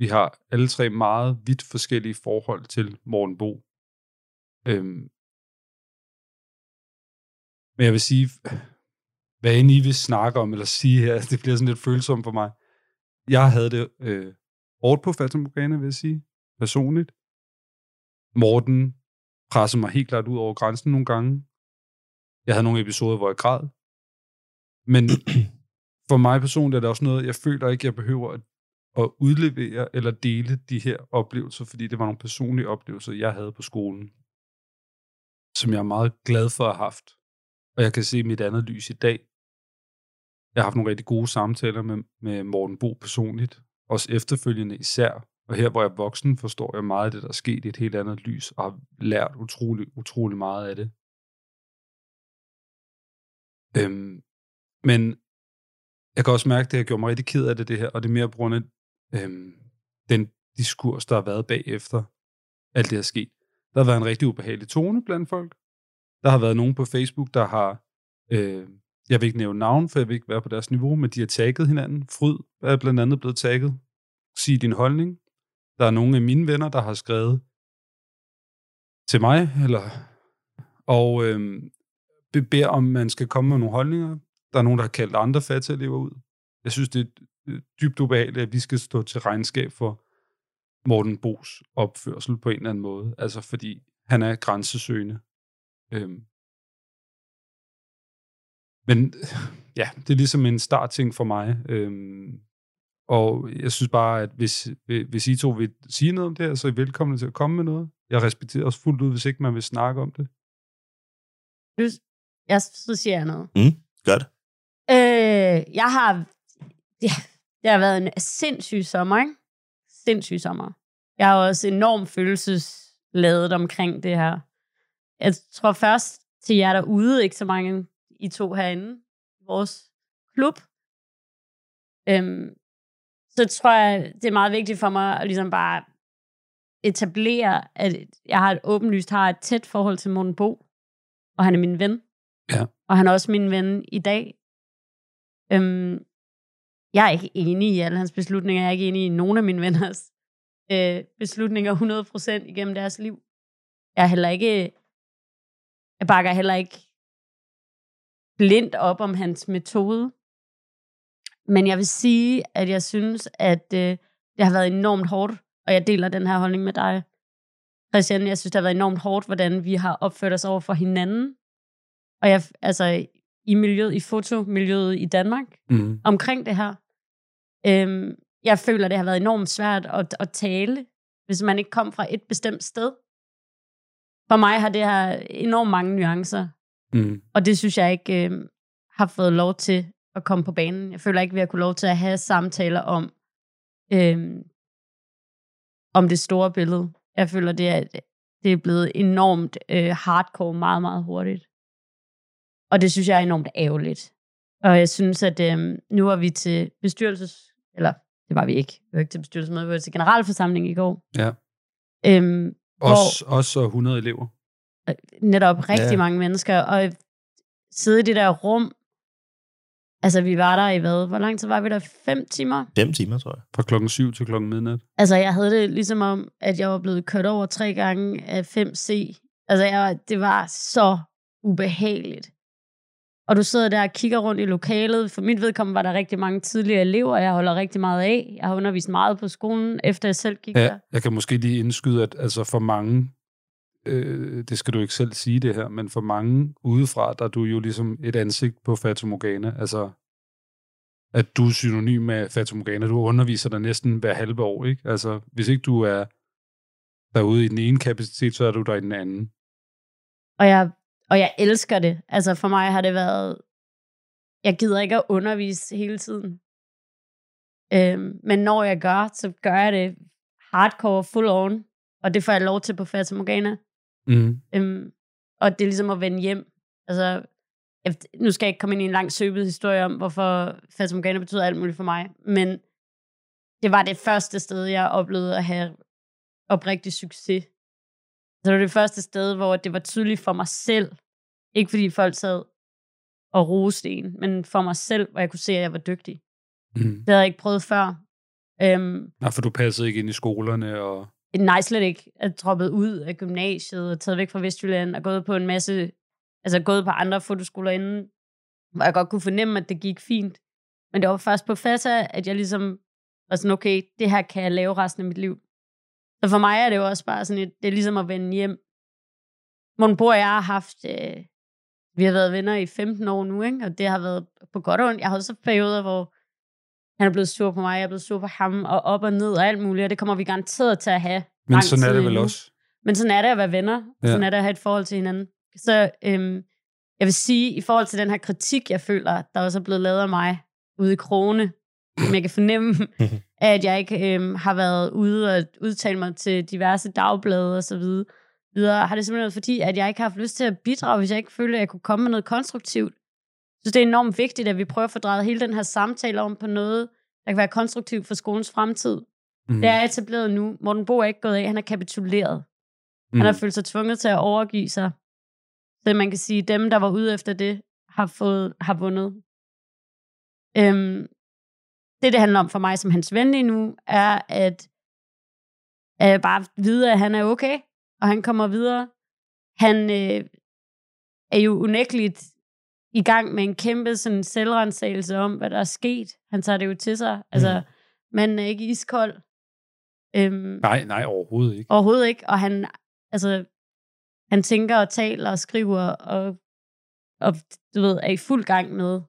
Vi har alle tre meget vidt forskellige forhold til Morten Bo. Øhm. Men jeg vil sige, hvad end I vil snakke om eller sige her, det bliver sådan lidt følsomt for mig. Jeg havde det øh, hårdt på Fatima Morgana, vil jeg sige, personligt. Morten pressede mig helt klart ud over grænsen nogle gange. Jeg havde nogle episoder, hvor jeg græd. Men for mig personligt er det også noget, jeg føler ikke, jeg behøver at, at udlevere eller dele de her oplevelser, fordi det var nogle personlige oplevelser, jeg havde på skolen, som jeg er meget glad for at have haft. Og jeg kan se mit andet lys i dag. Jeg har haft nogle rigtig gode samtaler med, med Morten Bo personligt, også efterfølgende især. Og her, hvor jeg er voksen, forstår jeg meget af det, der er sket i et helt andet lys, og har lært utrolig, utrolig meget af det. Øhm, men jeg kan også mærke, at det har gjort mig rigtig ked af det, det her, og det er mere på grund af øhm, den diskurs, der har været bagefter alt det her sket. Der har været en rigtig ubehagelig tone blandt folk. Der har været nogen på Facebook, der har, øh, jeg vil ikke nævne navn, for jeg vil ikke være på deres niveau, men de har tagget hinanden. Fryd er blandt andet blevet tagget. Sig din holdning. Der er nogle af mine venner, der har skrevet til mig, eller, og øh, beder om, man skal komme med nogle holdninger. Der er nogen, der har kaldt andre fattige ud. Jeg synes, det er øh, dybt ubehageligt, at vi skal stå til regnskab for Morten Bos opførsel på en eller anden måde. Altså fordi han er grænsesøgende. Øhm. Men ja, det er ligesom en startting for mig. Øhm. Og jeg synes bare, at hvis, hvis I to vil sige noget om det her, så er I velkomne til at komme med noget. Jeg respekterer også fuldt ud, hvis ikke man vil snakke om det. Jeg, så siger jeg noget. Mm, gør det. Øh, jeg har... Ja, det har været en sindssyg sommer, ikke? Sindssyg sommer. Jeg har også enormt følelsesladet omkring det her. Jeg tror først til jer derude, ikke så mange I to herinde, vores klub. Øhm, så tror jeg, det er meget vigtigt for mig at ligesom bare etablere, at jeg har et åbenlyst har et tæt forhold til Morten Bo, og han er min ven. Ja. Og han er også min ven i dag. Øhm, jeg er ikke enig i alle hans beslutninger. Jeg er ikke enig i nogen af mine venners øh, beslutninger 100% igennem deres liv. Jeg er heller ikke jeg bakker heller ikke blindt op om hans metode. Men jeg vil sige, at jeg synes, at øh, det har været enormt hårdt, og jeg deler den her holdning med dig, Christian. Jeg synes, det har været enormt hårdt, hvordan vi har opført os over for hinanden. Og jeg, altså, i miljøet, i fotomiljøet i Danmark, Mm. omkring det her. Øhm, jeg føler, det har været enormt svært at, at tale, hvis man ikke kom fra et bestemt sted. For mig har det her enormt mange nuancer, Mm. og det synes jeg ikke øh, har fået lov til at komme på banen. Jeg føler ikke, vi har kunnet lov til at have samtaler om, øh, om det store billede. Jeg føler, det er, det er blevet enormt øh, hardcore meget, meget hurtigt. Og det synes jeg er enormt ærgerligt. Og jeg synes, at øh, nu var vi til bestyrelses... Eller, det var vi ikke. Vi var ikke til bestyrelsesmøde, vi var til generalforsamling i går. Ja. Øhm, Os, os og 100 elever. Netop rigtig Ja. mange mennesker, og sidde i det der rum, altså vi var der i hvad, hvor lang tid var vi der? Fem timer? Fem timer, tror jeg. Fra klokken 7 til klokken midnat. Altså jeg havde det ligesom om, at jeg var blevet kørt over tre gange af 5C. Altså jeg, det var så ubehageligt. Og du sidder der og kigger rundt i lokalet. For mit vedkommende var der rigtig mange tidligere elever, jeg holder rigtig meget af. Jeg har undervist meget på skolen, efter jeg selv gik Ja, der. jeg kan måske lige indskyde, at altså for mange, øh, det skal du ikke selv sige det her, men for mange udefra, der er du jo ligesom et ansigt på Fatomorgana. Altså, at du er synonym med Fatomorgana. Du underviser der næsten hver halve år, ikke? Altså, hvis ikke du er derude i den ene kapacitet, så er du der i den anden. Og jeg, og jeg elsker det. Altså for mig har det været... Jeg gider ikke at undervise hele tiden. Øhm, men når jeg gør, så gør jeg det hardcore, full on. Og det får jeg lov til på Fata Morgana. Mm. Øhm, og det er ligesom at vende hjem. Altså, jeg, nu skal jeg ikke komme ind i en lang søbet historie om, hvorfor Fata Morgana betyder alt muligt for mig. Men det var det første sted, jeg oplevede at have oprigtig succes. Så det var det første sted, hvor det var tydeligt for mig selv. Ikke fordi folk sad og roste en, men for mig selv, hvor jeg kunne se, at jeg var dygtig. Mm. Det havde jeg ikke prøvet før. Øhm, Nej, for du passede ikke ind i skolerne, og nej, slet ikke. er droppet ud af gymnasiet og taget væk fra Vestjylland og gået på en masse, altså gået på andre fotoskoler inden, hvor jeg godt kunne fornemme, at det gik fint. Men det var først på FASA, at jeg ligesom var sådan, okay, det her kan jeg lave resten af mit liv. Så for mig er det jo også bare sådan et, det er ligesom at vende hjem. Mon Bo og jeg har haft, øh, vi har været venner i 15 år nu, ikke? og det har været på godt og ondt. Jeg har også perioder, hvor han er blevet sur på mig, jeg er blevet sur på ham, og op og ned og alt muligt, og det kommer vi garanteret til at have. men sådan er det vel endnu. også. Men sådan er det at være venner. Ja. Sådan er det at have et forhold til hinanden. Så øhm, jeg vil sige, i forhold til den her kritik, jeg føler, der også er blevet lavet af mig ude i Krone, som jeg kan fornemme, at jeg ikke øhm, har været ude og udtale mig til diverse dagblade og så videre, videre, har det simpelthen været fordi, at jeg ikke har haft lyst til at bidrage, hvis jeg ikke følte, at jeg kunne komme med noget konstruktivt. Så det er enormt vigtigt, at vi prøver at få drejet hele den her samtale om på noget, der kan være konstruktivt for skolens fremtid. Mm. Det er etableret nu. Morten Bo er ikke gået af, han er kapituleret. Mm. Han har følt sig tvunget til at overgive sig. Så man kan sige, at dem, der var ude efter det, har, fået, har vundet. Øhm, det, det handler om for mig som hans ven lige nu, er at, at bare vide, at han er okay, og han kommer videre. Han øh, er jo unægteligt i gang med en kæmpe sådan, selvrensagelse om, hvad der er sket. Han tager det jo til sig. Altså, manden er ikke iskold. Øhm, Nej, nej, overhovedet ikke. Overhovedet ikke. Og han, altså, han tænker og taler og skriver og, og du ved, er i fuld gang med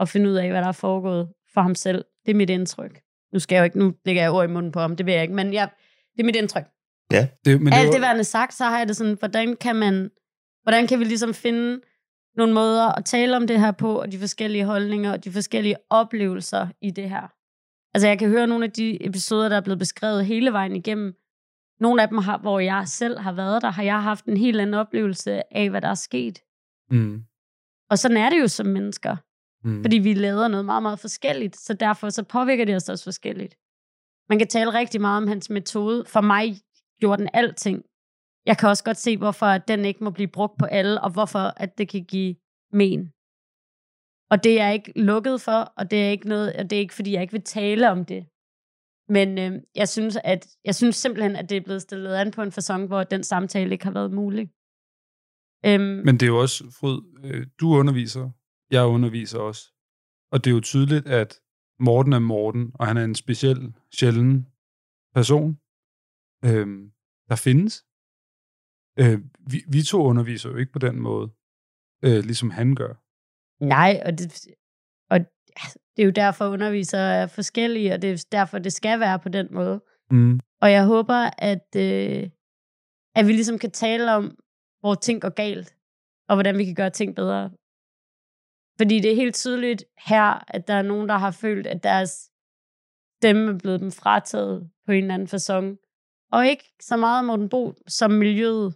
at finde ud af, hvad der er foregået for ham selv. Det er mit indtryk. Nu skal jeg jo ikke, nu lægger jeg ord i munden på ham, det vil jeg ikke, men jeg, det er mit indtryk. Ja. Det, men Alt det, det var, værende sagt, så har jeg det sådan, hvordan kan man, hvordan kan vi ligesom finde nogle måder at tale om det her på, og de forskellige holdninger, og de forskellige oplevelser i det her. Altså jeg kan høre nogle af de episoder, der er blevet beskrevet hele vejen igennem. Nogle af dem, har, hvor jeg selv har været der, har jeg haft en helt anden oplevelse af, hvad der er sket. mm, Og sådan er det jo som mennesker. mm. Fordi vi laver noget meget, meget forskelligt. Så derfor så påvirker det os også forskelligt. Man kan tale rigtig meget om hans metode. For mig gjorde den alting. Jeg kan også godt se, hvorfor at den ikke må blive brugt på alle, og hvorfor at det kan give men. Og det er jeg ikke lukket for, og det er ikke noget, og det er ikke fordi, jeg ikke vil tale om det. Men øh, jeg, synes, at, jeg synes simpelthen, at det er blevet stillet an på en fasong, hvor den samtale ikke har været mulig. Øhm, Men det er jo også, Fryd, øh, du underviser, jeg underviser også. Og det er jo tydeligt, at Morten er Morten, og han er en speciel, sjælden person, øhm, der findes. Øh, vi, vi to underviser jo ikke på den måde, øh, ligesom han gør. Nej, og det, og det er jo derfor, undervisere er forskellige, og det er derfor, det skal være på den måde. Mm. Og jeg håber, at, øh, at vi ligesom kan tale om, hvor ting går galt, og hvordan vi kan gøre ting bedre. Fordi det er helt tydeligt her, at der er nogen, der har følt, at deres stemme er blevet dem frataget på en eller anden façon. Og ikke så meget Morten Bo som miljøet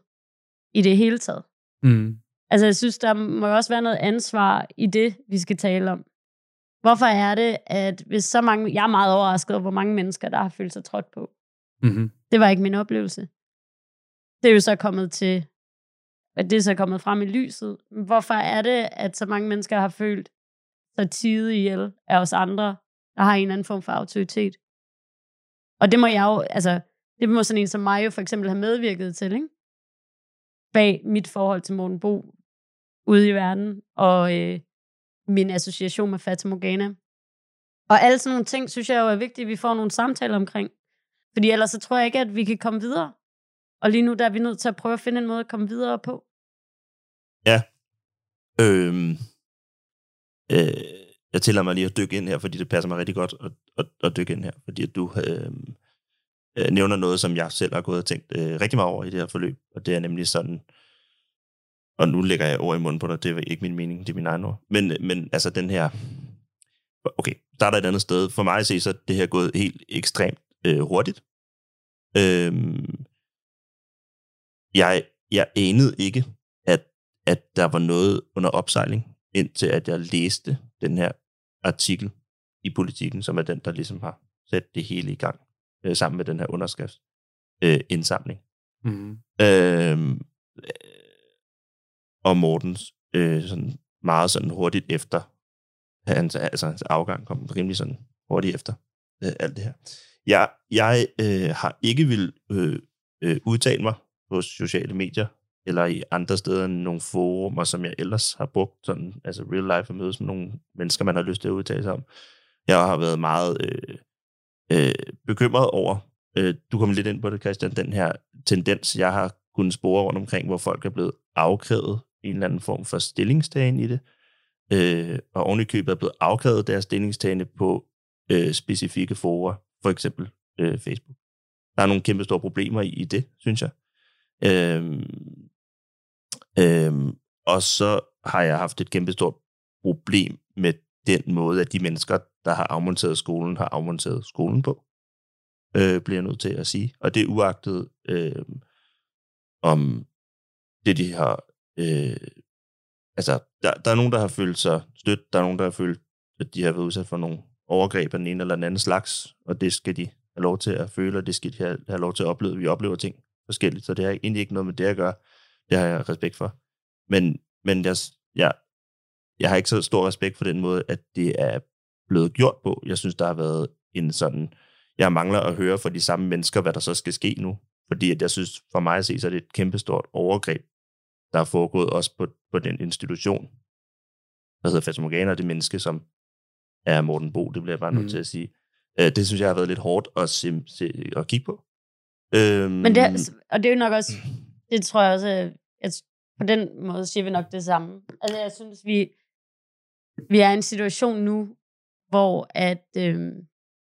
i det hele taget. Mm. Altså, jeg synes, der må jo også være noget ansvar i det, vi skal tale om. Hvorfor er det, at hvis så mange... Jeg er meget overrasket over, hvor mange mennesker, der har følt sig trådt på. Mm-hmm. Det var ikke min oplevelse. Det er jo så kommet til... At det er så kommet frem i lyset. Hvorfor er det, at så mange mennesker har følt sig tidet ihjel af os andre, der har en eller anden form for autoritet? Og det må jeg jo... Altså, det må sådan en som mig jo for eksempel have medvirket til, ikke? Bag mit forhold til Morten Bo ude i verden, og øh, min association med Fatima Morgana. Og alle sådan nogle ting, synes jeg jo er vigtigt, at vi får nogle samtaler omkring. Fordi ellers så tror jeg ikke, at vi kan komme videre. Og lige nu der er vi nødt til at prøve at finde en måde at komme videre på. Ja. Øhm, øh, jeg tillader mig lige at dykke ind her, fordi det passer mig rigtig godt at, at, at dykke ind her. Fordi at du øh, øh, nævner noget, som jeg selv har gået og tænkt øh, rigtig meget over i det her forløb. Og det er nemlig sådan, og nu lægger jeg ord i munden på dig, det er ikke min mening, det er min egen ord. Men, øh, men altså den her, okay, der er der et andet sted. For mig at se, så er det her gået helt ekstremt øh, hurtigt. Øhm, jeg, jeg anede ikke, at, at der var noget under opsejling, indtil at jeg læste den her artikel i politikken, som er den, der ligesom har sat det hele i gang, øh, sammen med den her underskrifts øh, indsamling. Mm. Øhm, og Mortens øh, sådan meget sådan hurtigt efter hans, altså hans afgang kom rimelig sådan hurtigt efter øh, alt det her. Jeg, jeg øh, har ikke vil øh, øh, udtale mig på sociale medier eller i andre steder end nogle forumer, som jeg ellers har brugt, sådan, altså real life at mødes med nogle mennesker, man har lyst til at udtale sig om. Jeg har været meget øh, øh, bekymret over, øh, du kom lidt ind på det, Christian, den her tendens, jeg har kunnet spore rundt omkring, hvor folk er blevet afkrævet en eller anden form for stillingstagen i det, øh, og ovenikøbet er blevet afkrævet deres stillingstagende på øh, specifikke forer, for eksempel øh, Facebook. Der er nogle kæmpe store problemer i, i det, synes jeg. Øhm, øhm, og så har jeg haft et kæmpe stort problem med den måde, at de mennesker, der har afmonteret skolen, har afmonteret skolen på, øh, bliver jeg nødt til at sige. Og det er uagtet øh, om det, de har... Øh, altså, der, der er nogen, der har følt sig stødt, der er nogen, der har følt, at de har været udsat for nogle overgreb af den ene eller den anden slags, og det skal de have lov til at føle, og det skal de have, have lov til at opleve. Vi oplever ting forskelligt, så det har egentlig ikke noget med det at gøre. Det har jeg respekt for. Men, men jeg, jeg, jeg har ikke så stor respekt for den måde, at det er blevet gjort på. Jeg synes, der har været en sådan... Jeg mangler at høre fra de samme mennesker, hvad der så skal ske nu. Fordi at jeg synes, for mig at se, så er det et kæmpestort overgreb, der er foregået også på, på den institution, der hedder Morgana, det menneske, som er Morten Bo, det bliver jeg bare nødt Mm. til at sige. Øh, Det synes jeg har været lidt hårdt at, se, se, at kigge på. Øhm, Men det, er- og det er jo nok også, det tror jeg også, at på den måde siger vi nok det samme. Altså jeg synes, vi, vi er i en situation nu, hvor at, øhm,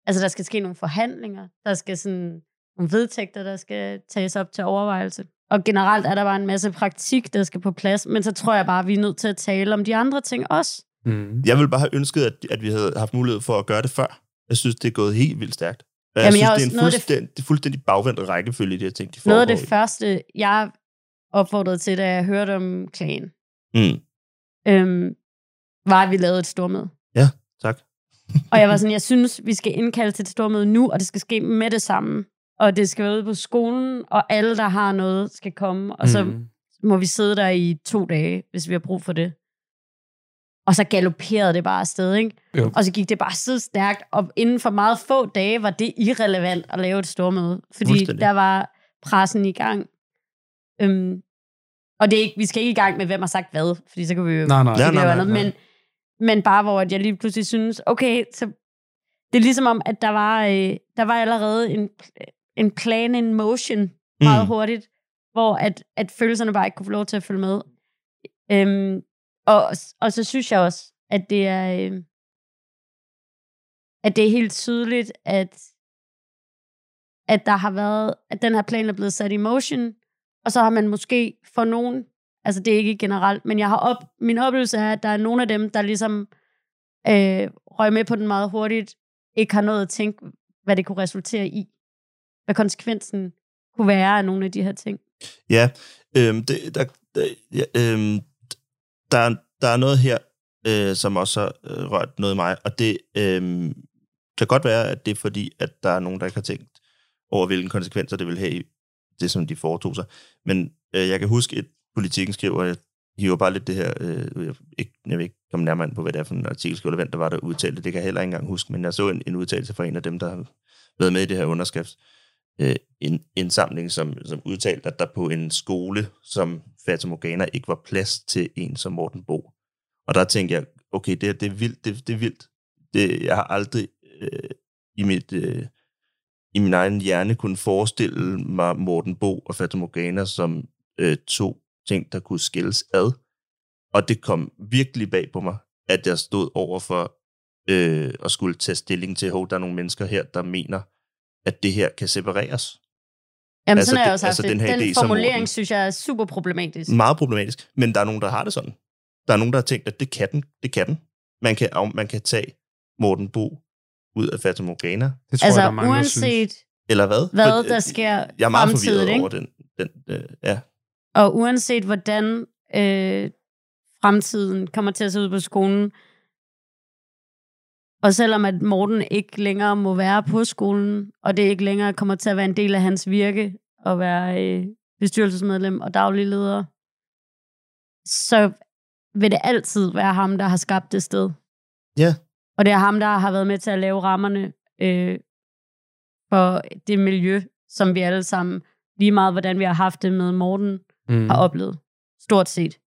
altså der skal ske nogle forhandlinger, der skal sådan nogle vedtægter, der skal tages op til overvejelse. Og generelt er der bare en masse praktik, der skal på plads, men så tror jeg bare, at vi er nødt til at tale om de andre ting også. Mm. Jeg ville bare have ønsket, at, at vi havde haft mulighed for at gøre det før. Jeg synes, det er gået helt vildt stærkt. Og jeg Jamen, synes, jeg det er en fuldstændig, det er fuldstændig bagvendt rækkefølge, de her ting, de Noget af det i. første, jeg opfordrede til, da jeg hørte om klagen, Mm. øhm, var, at vi lavede et stormøde. Ja, tak. Og jeg var sådan, jeg synes, vi skal indkalde til et stormøde nu, og det skal ske med det samme. Og det skal være ude på skolen, og alle, der har noget, skal komme. Og så Mm. må vi sidde der i to dage, hvis vi har brug for det. Og så galopperede det bare afsted, ikke? Jo. Og så gik det bare så stærkt, og inden for meget få dage var det irrelevant at lave et stormøde. Fordi der var pressen i gang. Øhm, Og det er ikke, vi skal ikke i gang med, hvem har sagt hvad, fordi så kan vi jo Nej, nej. så kan Nej, nej, nej, andet. Men, men bare hvor at jeg lige pludselig synes, okay, så det er ligesom om, at der var, øh, der var allerede en, en plan in motion meget Mm. mm. hurtigt, hvor at, at følelserne bare ikke kunne få lov til at følge med. Øhm, og, og så synes jeg også, at det er, øh, at det er helt tydeligt, at, at der har været, at den her plan er blevet sat i motion, og så har man måske for nogen, altså det er ikke generelt, men jeg har op, min oplevelse er, at der er nogle af dem, der ligesom øh, røg med på den meget hurtigt, ikke har nået at tænke, hvad det kunne resultere i. Hvad konsekvensen kunne være af nogle af de her ting. Ja, øhm, det, der, der, ja, øhm, der, der er noget her, øh, som også har øh, rørt noget i mig, og det øh, kan godt være, at det er fordi, at der er nogen, der ikke har tænkt over, hvilke konsekvenser det vil have i det, som de foretog sig. Men øh, jeg kan huske, et politikken skriver, jeg hiver bare lidt det her, øh, jeg, ikke, jeg vil ikke komme nærmere ind på, hvad det er for en artikel, eller hvem der var, der udtalte det, kan jeg heller ikke engang huske, men jeg så en, en udtalelse fra en af dem, der har været med i det her underskrifts øh, en indsamling, som, som udtalte, at der på en skole som Fatima Morgana ikke var plads til en som Morten Bo. Og der tænkte jeg, okay, det, det er vildt, det, det er vildt. Det, jeg har aldrig øh, i, mit, øh, i min egen hjerne kunne forestille mig Morten Bo og Fatima Morgana som øh, to ting, der kunne skilles ad. Og det kom virkelig bag på mig, at jeg stod over for øh, at skulle tage stilling til, at der er nogle mennesker her, der mener, at det her kan separeres. Jamen, Altså, sådan har jeg også haft altså, altså, den her den idé, som formulering, Morten- synes jeg er super problematisk. Meget problematisk, men der er nogen, der har det sådan. Der er nogen, der har tænkt, at det kan den. Det kan den. Man kan, man kan tage Morten Bo ud af Fata Morgana. Det tror altså, jeg, der er mange, der synes. uanset Eller hvad? hvad For, der øh, sker Jeg er meget forvirret ikke? over den. den øh, ja. Og uanset hvordan øh, fremtiden kommer til at se ud på skolen, og selvom at Morten ikke længere må være på skolen, og det ikke længere kommer til at være en del af hans virke, at være øh, bestyrelsesmedlem og daglig leder, så vil det altid være ham, der har skabt det sted. Ja. Og det er ham, der har været med til at lave rammerne øh, for det miljø, som vi alle sammen, lige meget hvordan vi har haft det med Morten, Mm. har oplevet. Stort set.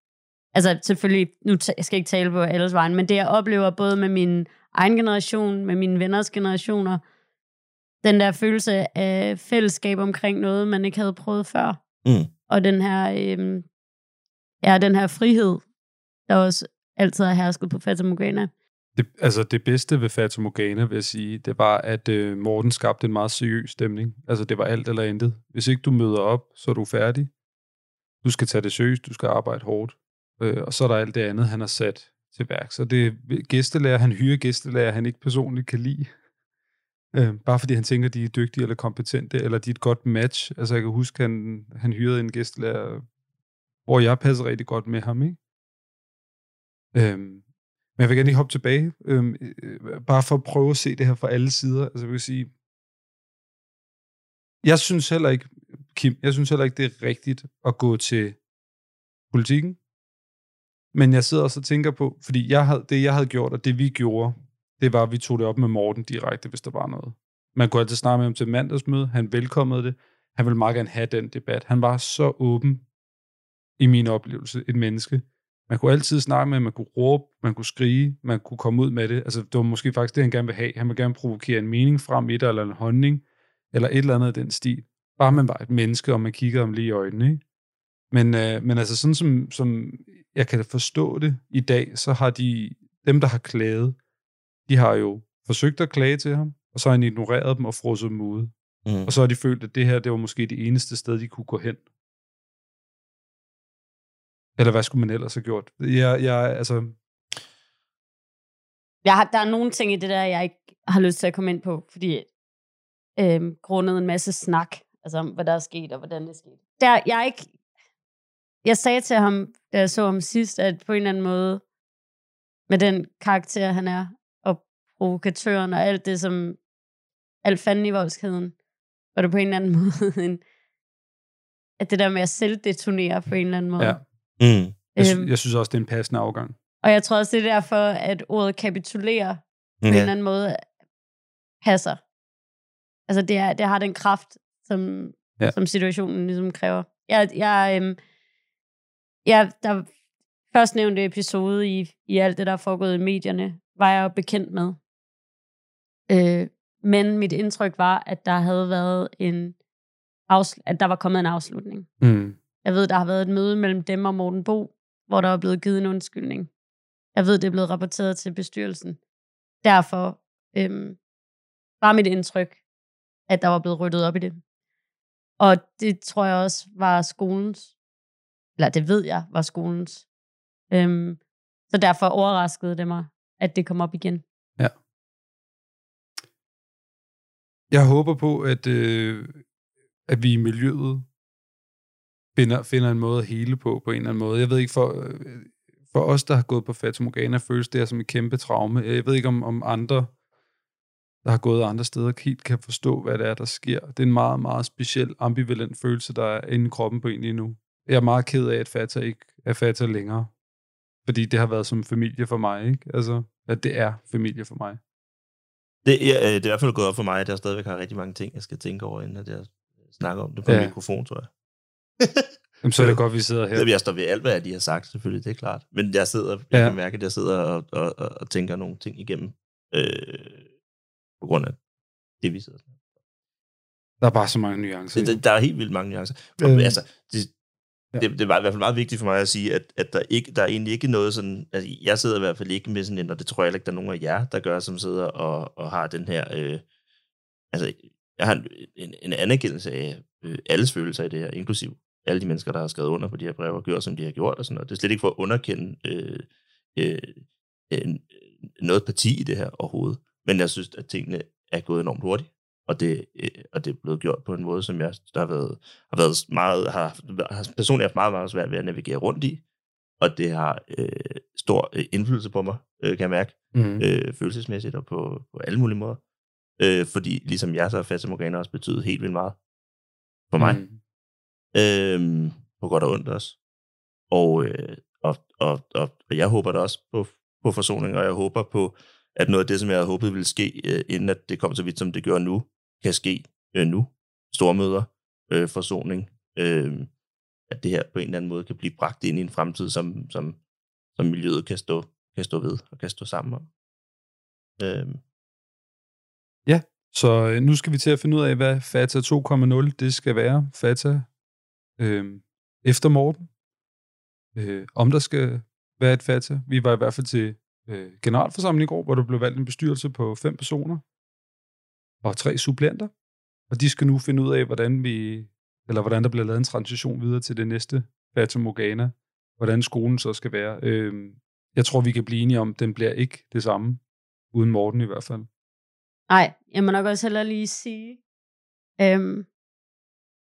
Altså selvfølgelig, nu ta- jeg skal ikke tale på alles vejen, men det jeg oplever både med min egen generation, med mine venners generationer, den der følelse af fællesskab omkring noget, man ikke havde prøvet før. Mm. Og den her, øhm, ja, den her frihed, der også altid har hersket på Fata Morgana. Det, altså det bedste ved Fata Morgana, vil jeg sige, det var, at øh, Morten skabte en meget seriøs stemning. Altså det var alt eller intet. Hvis ikke du møder op, så er du færdig. Du skal tage det seriøst, du skal arbejde hårdt. Øh, og så er der alt det andet, han har sat til værk. Så det er gæstelærer, han hyrer gæstelærer, han ikke personligt kan lide. Øh, bare fordi han tænker, de er dygtige eller kompetente, eller de er et godt match. Altså jeg kan huske, han, han hyrede en gæstelærer, hvor jeg passer rigtig godt med ham, ikke? Øhm, men jeg vil gerne lige hoppe tilbage, øhm, øh, bare for at prøve at se det her fra alle sider. Altså jeg vil sige, jeg synes heller ikke, Kim, jeg synes heller ikke, det er rigtigt at gå til politikken. Men jeg sidder også og tænker på, fordi jeg havde, det jeg havde gjort, og det vi gjorde, det var, at vi tog det op med Morten direkte, hvis der var noget. Man kunne altid snakke med ham til mandagsmøde, han velkommede det, han ville meget gerne have den debat. Han var så åben i min oplevelse, et menneske. Man kunne altid snakke med, man kunne råbe, man kunne skrige, man kunne komme ud med det. Altså, det var måske faktisk det, han gerne vil have. Han vil gerne provokere en mening frem i det, eller en holdning, eller et eller andet af den stil. Bare man var et menneske, og man kiggede ham lige i øjnene, ikke? Men, øh, men altså sådan som, som jeg kan forstå det i dag, så har de, dem der har klaget, de har jo forsøgt at klage til ham, og så har han ignoreret dem og frosset dem ude. Mm. Og så har de følt, at det her, det var måske det eneste sted, de kunne gå hen. Eller hvad skulle man ellers have gjort? Jeg, jeg, altså, Jeg har, der er nogle ting i det der, jeg ikke har lyst til at komme ind på, fordi øhm, grundet en masse snak, altså om, hvad der er sket og hvordan det er sket. Der, jeg er ikke... Jeg sagde til ham, da jeg så ham sidst, at på en eller anden måde, med den karakter, han er, og provokatøren og alt det, som alt fanden i voldskæden, var det på en eller anden måde en, at det der med at selvdetonere på en eller anden måde. ja. Mm. Jeg, sy- Øhm. jeg synes også, det er en passende afgang. Og jeg tror også, det er derfor, at ordet kapitulere på en eller anden måde passer. Altså, det, er, det har den kraft, som, Ja. som situationen ligesom kræver. Jeg, jeg, øhm, ja, der først nævnte episode i, i alt det, der er foregået i medierne, var jeg jo bekendt med. Øh, men mit indtryk var, at der havde været en afsl- at der var kommet en afslutning. Mm. Jeg ved, der har været et møde mellem dem og Morten Bo, hvor der er blevet givet en undskyldning. Jeg ved, det er blevet rapporteret til bestyrelsen. Derfor øhm, var mit indtryk, at der var blevet ryddet op i det. Og det tror jeg også var skolens, eller det ved jeg var skolens. Øhm, så derfor overraskede det mig, at det kom op igen. Ja. Jeg håber på, at, øh, at vi i miljøet finder, finder en måde at hele på, på en eller anden måde. Jeg ved ikke, for, øh, for os, der har gået på Fata Morgana, føles det her som et kæmpe traume. Jeg ved ikke, om, om andre, der har gået andre steder, helt kan forstå, hvad det er, der sker. Det er en meget, meget speciel, ambivalent følelse, der er inde i kroppen på en lige nu. Jeg er meget ked af, at Fata ikke er Fata længere. Fordi det har været som familie for mig, ikke? Altså, at det er familie for mig. Det, ja, øh, det er i hvert fald gået op for mig, at jeg stadigvæk har rigtig mange ting, jeg skal tænke over, inden at jeg snakker om det på Ja. mikrofon, tror jeg. Jamen, så er det godt, vi sidder her. Jeg står ved alt, hvad de har sagt, selvfølgelig, det er klart. Men jeg sidder, jeg Ja. kan mærke, at jeg sidder og, og, og, og tænker nogle ting igennem, øh, på grund af det, vi sidder snakker Der er bare så mange nuancer. Det, der er helt vildt mange nuancer. Og, Øhm, altså, det, det, det var i hvert fald meget vigtigt for mig at sige, at, at der, ikke, der er egentlig ikke noget sådan... Altså, jeg sidder i hvert fald ikke med sådan en, og det tror jeg heller ikke, der er nogen af jer, der gør, som sidder og, og har den her... Øh, altså, jeg har en, en, en anerkendelse af øh, alles følelser i det her, inklusiv alle de mennesker, der har skrevet under på de her breve og gjort, som de har gjort og sådan noget. Det er slet ikke for at underkende øh, øh, øh, noget parti i det her overhovedet. Men jeg synes, at tingene er gået enormt hurtigt og det, øh, og det er blevet gjort på en måde, som jeg der har været, har været meget, har, har personligt haft meget, meget svært ved at navigere rundt i, og det har øh, stor øh, indflydelse på mig, øh, kan jeg mærke, Mhm. øh, følelsesmæssigt og på, på alle mulige måder. Øh, fordi ligesom jeg, så har Fata Morgana også betydet helt vildt meget for mig. Mm. Øhm, på godt og ondt også. Og, øh, og, og, og, og jeg håber da også på, på forsoning, og jeg håber på, at noget af det, som jeg havde håbet ville ske, øh, inden at det kom så vidt, som det gør nu, kan ske øh, nu. Stormøder, øh, forsoning, øh, at det her på en eller anden måde kan blive bragt ind i en fremtid, som, som, som miljøet kan stå, kan stå ved og kan stå sammen om. Øh, Ja, så øh, nu skal vi til at finde ud af, hvad Fata 2.0 det skal være. Fata øh, efter Morten. Øh, om der skal være et Fata. Vi var i hvert fald til øh, generalforsamling i går, hvor der blev valgt en bestyrelse på fem personer og tre suppleanter. Og de skal nu finde ud af, hvordan vi eller hvordan der bliver lavet en transition videre til det næste Fata Morgana. Hvordan skolen så skal være. Øh, jeg tror, vi kan blive enige om, at den bliver ikke det samme. Uden Morten i hvert fald. Nej, jeg må nok også heller lige sige, øhm,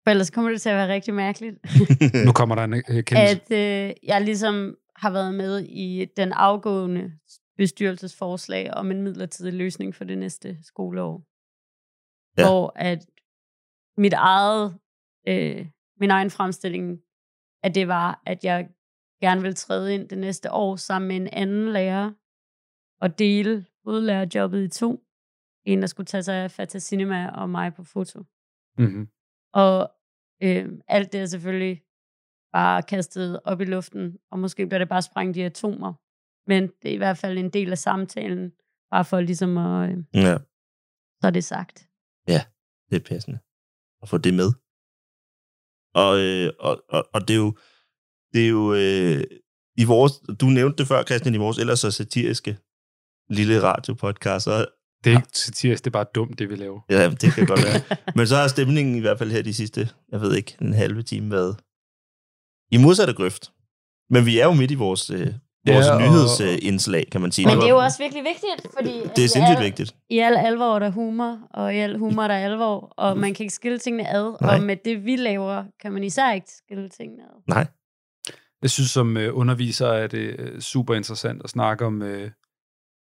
for ellers kommer det til at være rigtig mærkeligt, Nu kommer der en erkendelse. at øh, jeg ligesom har været med i den afgående bestyrelsesforslag om en midlertidig løsning for det næste skoleår. Ja. Hvor at mit eget, øh, min egen fremstilling af det var, at jeg gerne vil træde ind det næste år sammen med en anden lærer og dele hovedlærerjobbet i to. En, der skulle tage sig af Fata Cinema og mig på foto. Mm-hmm. Og øh, alt det er selvfølgelig bare kastet op i luften, og måske bliver det bare sprængt i atomer. Men det er i hvert fald en del af samtalen, bare for ligesom at, øh, ja, så er det sagt. det er passende at få det med. Og, øh, og, og, og det er jo, det er jo øh, i vores, du nævnte det før, Christian, i vores ellers så satiriske lille radiopodcast, så Det er ikke satirisk, det er bare dumt, det vi laver. Ja, det kan godt være. Men så har stemningen i hvert fald her de sidste, jeg ved ikke, en halve time været i modsatte grøft. Men vi er jo midt i vores, øh, vores Ja, og- nyhedsindslag, kan man sige. Men det er jo også virkelig vigtigt, fordi det er i sindssygt al- vigtigt. I al alvor er der humor, og i al humor er der alvor, og man kan ikke skille tingene ad. Nej. Og med det, vi laver, kan man især ikke skille tingene ad. Nej. Jeg synes, som øh, underviser er det øh, super interessant at snakke om øh,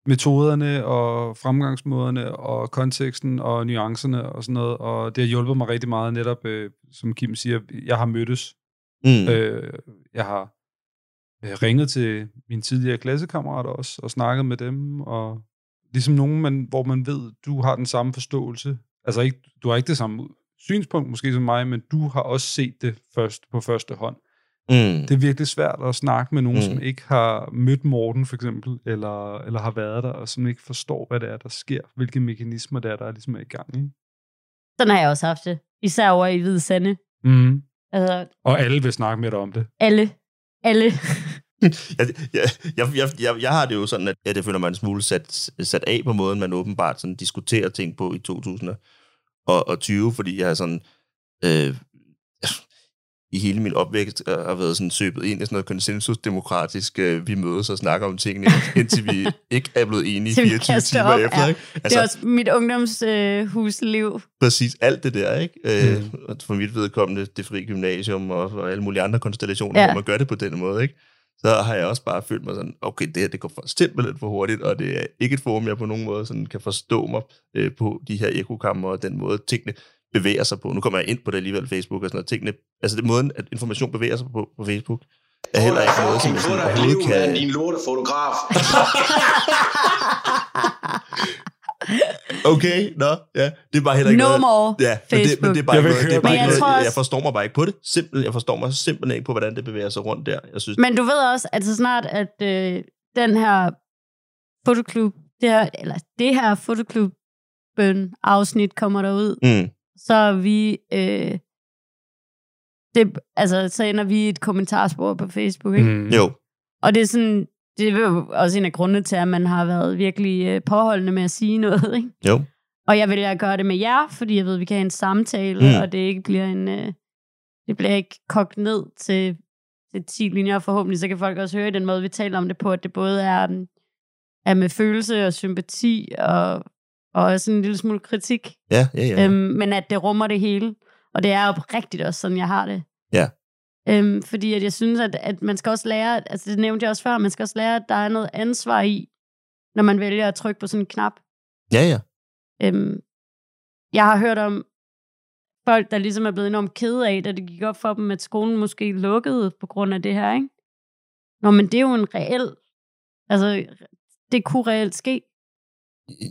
metoderne og fremgangsmåderne og konteksten og nuancerne og sådan noget. Og det har hjulpet mig rigtig meget netop, øh, som Kim siger, jeg har mødtes. Mm. Øh, jeg har øh, ringet til mine tidligere klassekammerater også og snakket med dem. Og ligesom nogen, man, hvor man ved, du har den samme forståelse. Altså ikke, du har ikke det samme synspunkt måske som mig, men du har også set det først på første hånd. Mm. Det er virkelig svært at snakke med nogen, Mm. mm. som ikke har mødt Morten, for eksempel, eller, eller har været der, og som ikke forstår, hvad det er, der sker, hvilke mekanismer det er, der ligesom er i gang. Ikke? Sådan har jeg også haft det. Især over i Hvide Sande. Mm. Altså, Og alle vil snakke med dig om det. alle. Alle. jeg, jeg, jeg, jeg, har det jo sådan, at at jeg føler mig en smule sat, sat af på måden, man åbenbart sådan diskuterer ting på i 2020, fordi jeg har sådan... Øh, i hele min opvækst øh, har været sådan søbet ind i sådan noget konsensusdemokratisk, øh, vi mødes og snakker om tingene, indtil vi ikke er blevet enige Til vi 24 kaster timer op, efter. ja. Ikke? Altså, det er også mit ungdomshusliv. præcis alt det der, ikke? Øh, og for mit vedkommende, det frie gymnasium og, og alle mulige andre konstellationer, ja. hvor man gør det på den måde, ikke? Så har jeg også bare følt mig sådan, okay, det her det går for simpelthen for hurtigt, og det er ikke et forum, jeg på nogen måde sådan kan forstå mig øh, på de her ekokammer og den måde, tingene bevæger sig på. Nu kommer jeg ind på det alligevel, Facebook og sådan noget. Tingene, altså det måden, at information bevæger sig på på Facebook, er heller ikke noget, som jeg sådan overhovedet kan... din lortefotograf. Okay, nå, ja. Det er bare heller ikke No noget... more Ja, men det, men det er bare Jeg ikke noget, det er bare Men ikke jeg noget, også- jeg forstår mig bare ikke på det. Simpel, jeg forstår mig simpelthen ikke på, hvordan det bevæger sig rundt der. Jeg synes, Men du ved også, at så snart, at øh, den her fotoklub, det her, eller det her fotoklubben afsnit kommer derud, mm, så er vi, øh, det, altså, så ender vi i et kommentarspor på Facebook, ikke? Mm. Mm. jo, Og det er sådan, det er jo også en af grundene til, at man har været virkelig øh, påholdende med at sige noget, ikke? jo. Og jeg vælger at gøre det med jer, fordi jeg ved, at vi kan have en samtale, Mm. mm. og det ikke bliver en... Øh, det bliver ikke kogt ned til, til 10 linjer, og forhåbentlig så kan folk også høre i den måde, vi taler om det på, at det både er, um, er med følelse og sympati, og, og også en lille smule kritik, Ja, ja, ja. øhm, men at det rummer det hele. Og det er oprigtigt også sådan, jeg har det. Ja. Øhm, fordi at jeg synes, at, at man skal også lære, altså det nævnte jeg også før, man skal også lære, at der er noget ansvar i, når man vælger at trykke på sådan en knap. Ja, ja. Øhm, jeg har hørt om folk, der ligesom er blevet enormt kede af, da det gik op for dem, at skolen måske lukkede på grund af det her, ikke? Nå, men det er jo en reel... Altså, det kunne reelt ske.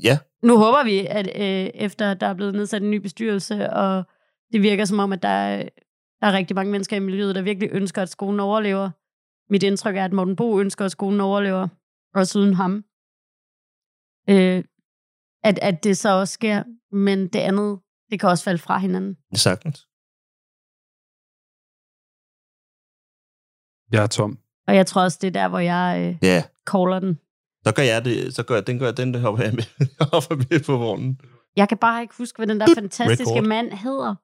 Ja, Nu håber vi, at øh, efter der er blevet nedsat en ny bestyrelse, og det virker som om, at der er, der er rigtig mange mennesker i miljøet, der virkelig ønsker, at skolen overlever. Mit indtryk er, at Morten Bo ønsker, at skolen overlever, også uden ham. Øh, at, at det så også sker, men det andet, det kan også falde fra hinanden. sagtens. Jeg er tom. Og jeg tror også, det er der, hvor jeg øh, Ja, caller den. Så gør jeg det, så gør jeg, den gør jeg, den der hopper jeg med, jeg hopper med på vognen. Jeg kan bare ikke huske, hvad den der fantastiske Record. mand hedder.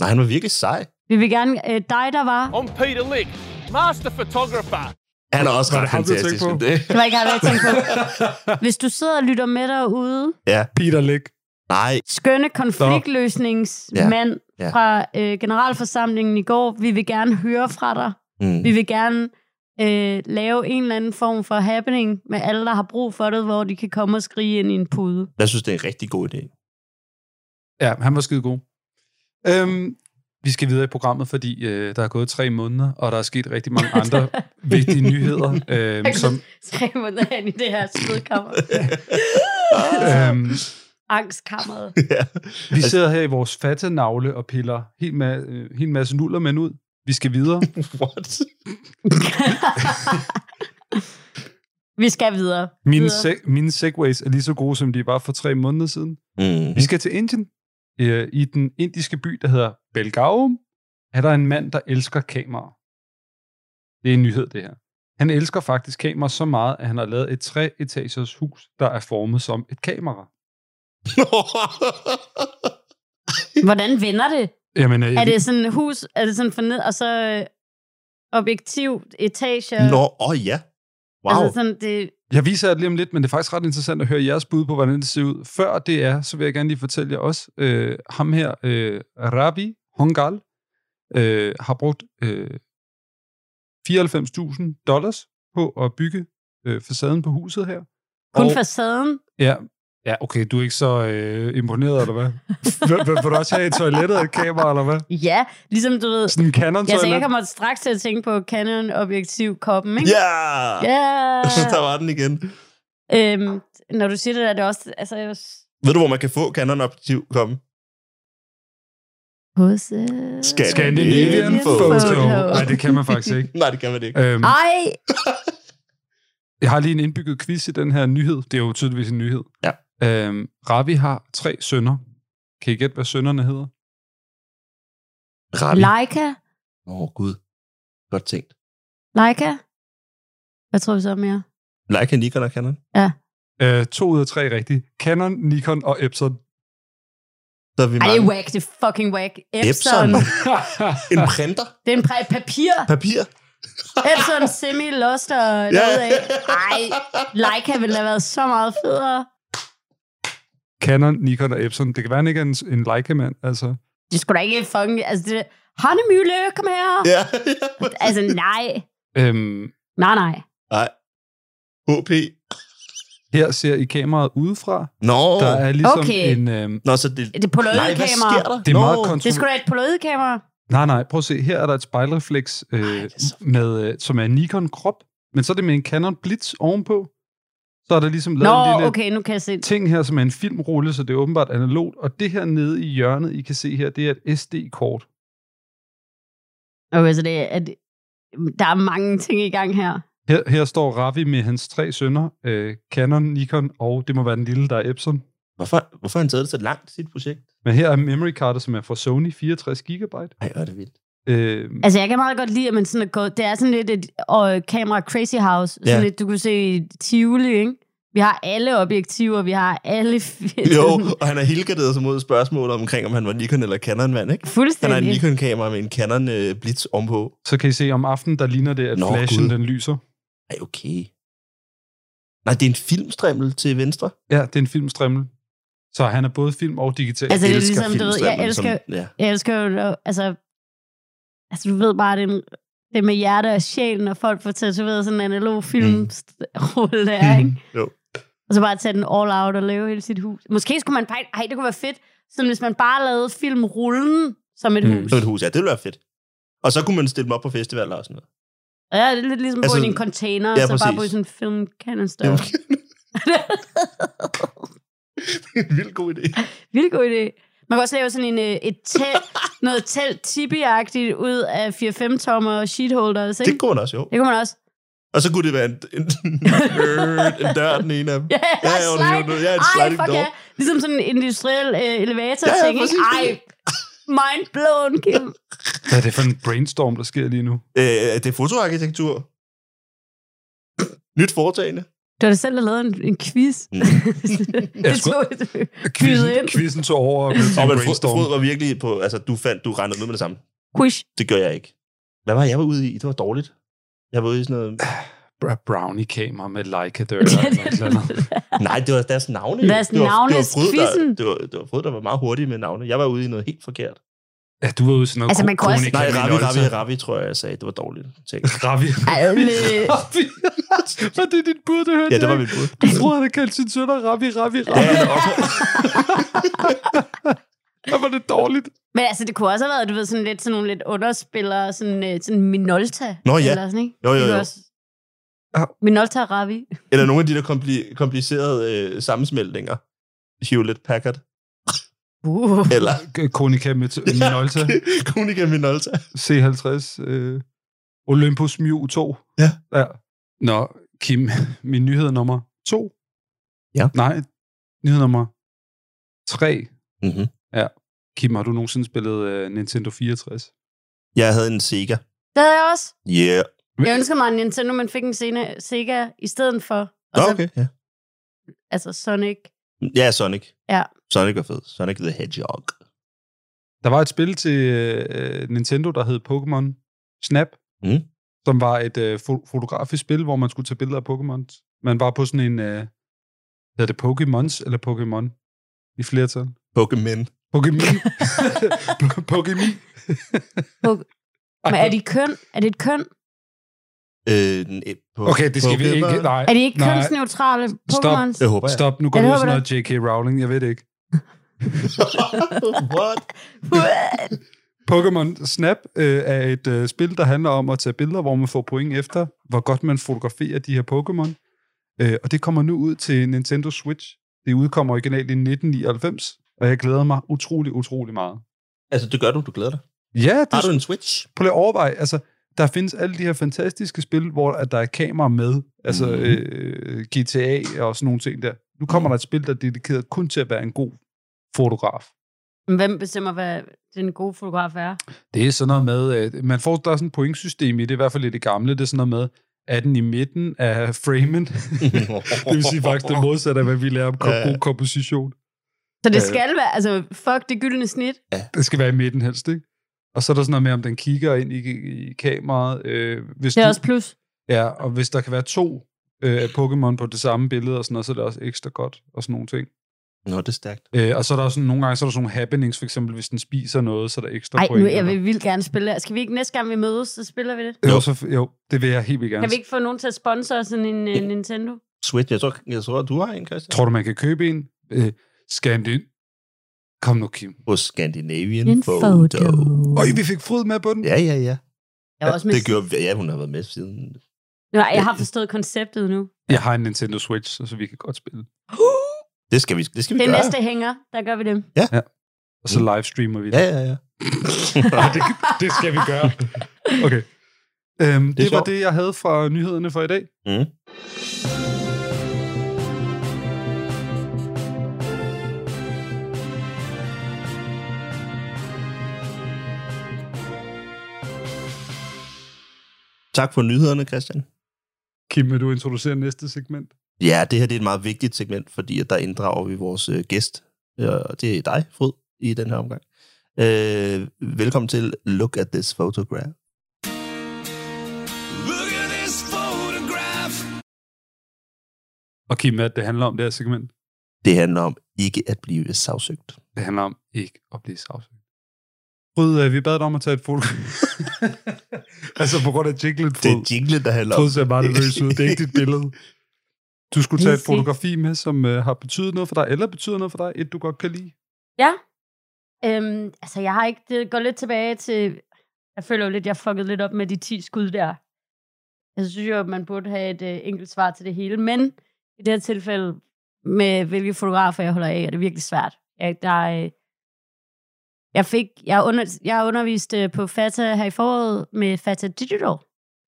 Nej, han var virkelig sej. Vi vil gerne... Øh, dig, der var... I'm Peter Lick, master photographer. Han er også ret fantastisk. Det. Det var ikke ham, jeg tænkte på. Hvis du sidder og lytter med derude, Ja, Peter Lick. nej, skønne konfliktløsningsmand Ja. fra øh, generalforsamlingen i går. Vi vil gerne høre fra dig. mm. Vi vil gerne øh, lave en eller anden form for happening med alle, der har brug for det, hvor de kan komme og skrige ind i en pude. jeg synes, det er en rigtig god idé. Ja, han var skide god. Øhm, vi skal videre i programmet, fordi øh, der er gået tre måneder, og der er sket rigtig mange andre vigtige nyheder, øhm, som Tre måneder ind i det her spædkammer. øhm, Angstkammeret. ja. vi sidder her i vores fatte navle og piller helt, ma- øh, helt masse nuller med ud. Vi skal videre. What? Vi skal videre. Mine, videre. se- mine segways er lige så gode, som de var for tre måneder siden. Mm. Vi skal til Indien. Øh, I den indiske by, der hedder Belgaum, er der en mand, der elsker kameraer. Det er en nyhed, det her. Han elsker faktisk kameraer så meget, at han har lavet et treetagers hus, der er formet som et kamera. Hvordan vender det? Jamen, øh, Er det sådan et hus, er det sådan for ned, og så øh, objektiv, etager? Nå, åh oh, ja. Wow. Altså sådan, det, Jeg viser jer det lige om lidt, men det er faktisk ret interessant at høre jeres bud på, hvordan det ser ud. Før det er, så vil jeg gerne lige fortælle jer også, øh, ham her, øh, Rabi Hongal, øh, har brugt øh, 94.000 dollars på at bygge øh, facaden på huset her. kun Og- facaden. Ja, ja, okay, du er ikke så øh, imponeret, eller hvad? vil, vil, vil du også have et toilet og et kamera, eller hvad? Ja, ligesom du ved. Sådan en canon Ja, så jeg toilet? kommer straks til at tænke på Canon objektiv koppen, ikke? Ja! Ja! Der var den igen. øhm, når du siger det, er det også... Altså, jeg, Ved du, hvor man kan få Canon Objektiv komme? Hos, øh... Scandinavian Photo. Nej, det kan man faktisk ikke. Nej, det kan man ikke. Øhm, Ej! jeg har lige en indbygget quiz i den her nyhed. Det er jo tydeligvis en nyhed. Ja. Øhm, Ravi har tre sønner. Kan I gætte, hvad sønnerne hedder? Ravi. Leica? Åh, oh, Gud. Godt tænkt. Leica? Hvad tror vi så mere? Leica, Nikon og Canon. Ja. Øh, to ud af tre rigtige. Canon, Nikon og Epson. Så er vi Ej, det er mange. whack. Det er fucking whack. Epson. Epson. En printer. det er en præ- papir. Papir. Epson Semi Luster Ja. derudad. Ej, Leica ville have været så meget federe. Canon, Nikon og Epson. Det kan være, han ikke er en, en Leica-mand, altså. Det skulle da ikke fucking... Altså, det... Hannemølle, kom her. Ja. Altså, nej. Øhm, Nej, nej. Nej. HP. her ser I kameraet udefra. Nå. Der er ligesom Okay. en... Øhm, Nå, så det... Det er polaroidkamera. Nej, hvad sker der? Det er meget Nå. kontro- Det skulle da et polaroidkamera. nej, nej, prøv at se. Her er der et spejlrefleks, øh, med, øh, som er en Nikon-krop. Men så er det med en Canon Blitz ovenpå. Så er der ligesom lavet en Nå, lille okay, nu kan jeg se. ting her, som er en filmrulle, så det er åbenbart analogt. Og det her nede i hjørnet, I kan se her, det er et SD-kort. Okay, så det er... at- Der er mange ting i gang her. Her, her står Ravi med hans tre sønner, øh, Canon, Nikon, og det må være den lille, der er Epson. Hvorfor, hvorfor har han taget det så langt, sit projekt? Men her er memory cardet, som er fra Sony, 64 GB. Ej, hvor er det vildt. Øh, Altså, jeg kan meget godt lide, at man sådan er gået... Det er sådan lidt et øh, kamera crazy house. Sådan Ja. lidt, du kunne se i Tivoli, ikke? Vi har alle objektiver, vi har alle... Jo, og han har helgarderet sig mod spørgsmålet omkring, om han var Nikon eller Canon-mand, ikke? Han Fuldstændig. har en Nikon-kamera med en Canon øh, Blitz ovenpå. så kan I se, om aftenen, der ligner det, at Nå, flashen Gud. den lyser. Ej, okay. Nej, det er en filmstrimmel til venstre. Ja, det er en filmstrimmel. Så han er både film og digital. Altså, det er ligesom, du ved, jeg elsker, Som, ja. jeg elsker jo, altså, altså, du ved bare, det, er en- det er med hjerte og sjæl, når folk får tatoveret sådan en analog filmrulle der, ikke? Jo. Og så bare tage den all out og lave hele sit hus. Måske skulle man bare, ej, det kunne være fedt, sådan hvis man bare lavede filmrullen som et Mm. hus. Som et hus, ja, det ville være fedt. Og så kunne man stille dem op på festivaler og sådan noget. Ja, det er lidt ligesom altså, i en container, ja, så bare præcis. i sådan en film canon Det er en vildt god idé. Vildt god idé. Man kan også lave sådan en, øh, et telt, noget telt tibi ud af 4-5 tommer sheetholders, ikke? Det kunne man også, jo. Det kunne man også. Og så kunne det være en, en, en, en dør, den ene af dem. Ja, ja, ja, slide. ja, en Ej, sliding fuck door. ja. Ligesom sådan en industriel øh, elevator Ja, ja, ting, præcis, ikke? Ej, mind blown, Kim. Hvad er det for en brainstorm, der sker lige nu? Øh, det er fotoarkitektur. Nyt foretagende. Du har da selv lavet en, en quiz. Mm. det tog et Quizzen, ind. quizzen tog over og men Frod, var virkelig på, altså du fandt, du regnede ud med det samme. quiz. Det gør jeg ikke. Hvad var jeg var ude i? Det var dårligt. Jeg var ude i sådan noget... Brownie-kamera med eller andet. Nej, det var deres navne. Deres der, quizzen. det var, det var Frod, der var meget hurtig med navne. Jeg var ude i noget helt forkert. Ja, du var ude sådan noget Altså, man kunne også- Nej, Ravi. Ravi, Ravi, tror jeg, jeg sagde. Det var dårligt. Tænk. Ravi. Ravi. Var det dit bud, det hørte Ja, det var jeg mit bud. troede, han havde kaldt sin sønner Ravi, Ravi, Ravi. ja, var det dårligt. Men altså, det kunne også have været, du ved, sådan lidt sådan nogle lidt underspillere, sådan, øh, sådan Minolta. Nå, ja. Eller sådan, ikke? Jo, jo, jo. Minolta og Ravi. Eller nogle af de der kompli- komplicerede øh, sammensmeltninger. Hewlett Packard. Uh. Eller Konica Minolta. Konica Minolta. C50. Øh, Olympus Mew 2. Ja. ja. Nå, Kim, min nyhed nummer to. Ja. Nej, nyhed nummer tre. Mm-hmm. Ja. Kim, har du nogensinde spillet uh, Nintendo 64? Jeg havde en Sega. Det havde jeg også. Yeah. Jeg ønskede mig en Nintendo, men fik en Sega, Sega i stedet for. Og Nå, så, okay, ja. Altså Sonic. Ja, Sonic. Ja. Sonic var fed. Sonic the Hedgehog. Der var et spil til uh, Nintendo, der hed Pokémon Snap, Mm. som var et uh, fo- fotografisk spil, hvor man skulle tage billeder af Pokémon. Man var på sådan en... Uh, hedder det Pokémons eller Pokémon i flertal? Pokémon. Pokémon. Pokémon. Men er de køn? Er det et køn? Øh, på, Okay, det skal vi Pokémon. ikke... Nej, Er de ikke nej. kønsneutrale Stop. Pokémons? Det håber jeg. Stop, nu går vi det ud sådan noget J.K. Rowling, jeg ved det ikke. What? Pokémon Snap øh, er et øh, spil, der handler om at tage billeder, hvor man får point efter, hvor godt man fotograferer de her Pokémon. Øh, og det kommer nu ud til Nintendo Switch. Det udkommer originalt i 1999, og jeg glæder mig utrolig, utrolig meget. Altså, det gør du, du glæder dig. Ja, det Har du en Switch? Prøv lige at overveje, altså, der findes alle de her fantastiske spil, hvor at der er kamera med, altså Mhm. øh, GTA og sådan nogle ting der. Nu kommer der et spil, der er dedikeret kun til at være en god fotograf. Men Hvem bestemmer, hvad den gode fotograf er? Det er sådan noget med, øh, man får, der er sådan et pointsystem i det, i hvert fald i det gamle, det er sådan noget med, er den i midten af framen? det vil sige faktisk det modsatte af, hvad vi lærer om Ja. god komposition. Så det skal være, altså, fuck det gyldne snit. Det skal være i midten helst, ikke? Og så er der sådan noget med, om den kigger ind i, i kameraet. Øh, hvis Det er du, også plus. Ja, og hvis der kan være to øh, Pokémon på det samme billede og sådan noget, så er det også ekstra godt og sådan nogle ting. Nå, det er stærkt. Øh, og så er der også nogle gange så er der sådan nogle happenings, for eksempel hvis den spiser noget, så er der ekstra Ej, point. nu, jeg vil vildt gerne spille det. Skal vi ikke næste gang, vi mødes, så spiller vi det? jo. Så, jo, det vil jeg helt vildt gerne. Kan vi ikke få nogen til at sponsore sådan en uh, Nintendo? Switch, jeg tror, jeg tror, du har en, Christian. Tror du, man kan købe en? Øh, Scandin. Kom nu, Kim. På Scandinavian En Photo. photo. Øj, vi fik fryd med på den. Ja, ja, ja. Jeg er også med. Det gjorde, ja, hun har været med siden. Nej, jeg har forstået konceptet nu. Jeg har en Nintendo Switch, så vi kan godt spille. Det skal vi, det skal vi Det gøre. næste hænger, der gør vi det. Ja. Og så livestreamer vi det. Ja, ja, ja. det, det skal vi gøre. Okay. Øhm, det, det var sjovt. det, jeg havde fra nyhederne for i dag. Mm. Tak for nyhederne, Christian. Kim, vil du introducere næste segment? Ja, det her det er et meget vigtigt segment, fordi at der inddrager vi vores øh, gæst. Øh, Og det er dig, Fryd, i den her omgang. Øh, velkommen til Look at this photograph. Og Kim, hvad det handler om, det her segment? Det handler om ikke at blive sagsøgt. Det handler om ikke at blive sagsøgt. Fryd, øh, vi bad dig om at tage et foto. altså på grund af jinglen, Det er Fryd. jingle, der handler om... Fryd ser meget nervøs ud. Det er ikke dit billede. Du skulle tage et fotografi med, som øh, har betydet noget for dig, eller betyder noget for dig, et du godt kan lide. Ja. Øhm, altså, jeg har ikke... Det går lidt tilbage til... Jeg føler jo lidt, jeg fuckede lidt op med de 10 skud der. Jeg synes jo, at man burde have et øh, enkelt svar til det hele. Men i det her tilfælde, med hvilke fotografer jeg holder af, er det virkelig svært. Jeg, der er, øh, jeg fik... Jeg, under, jeg underviste på FATA her i foråret med FATA Digital,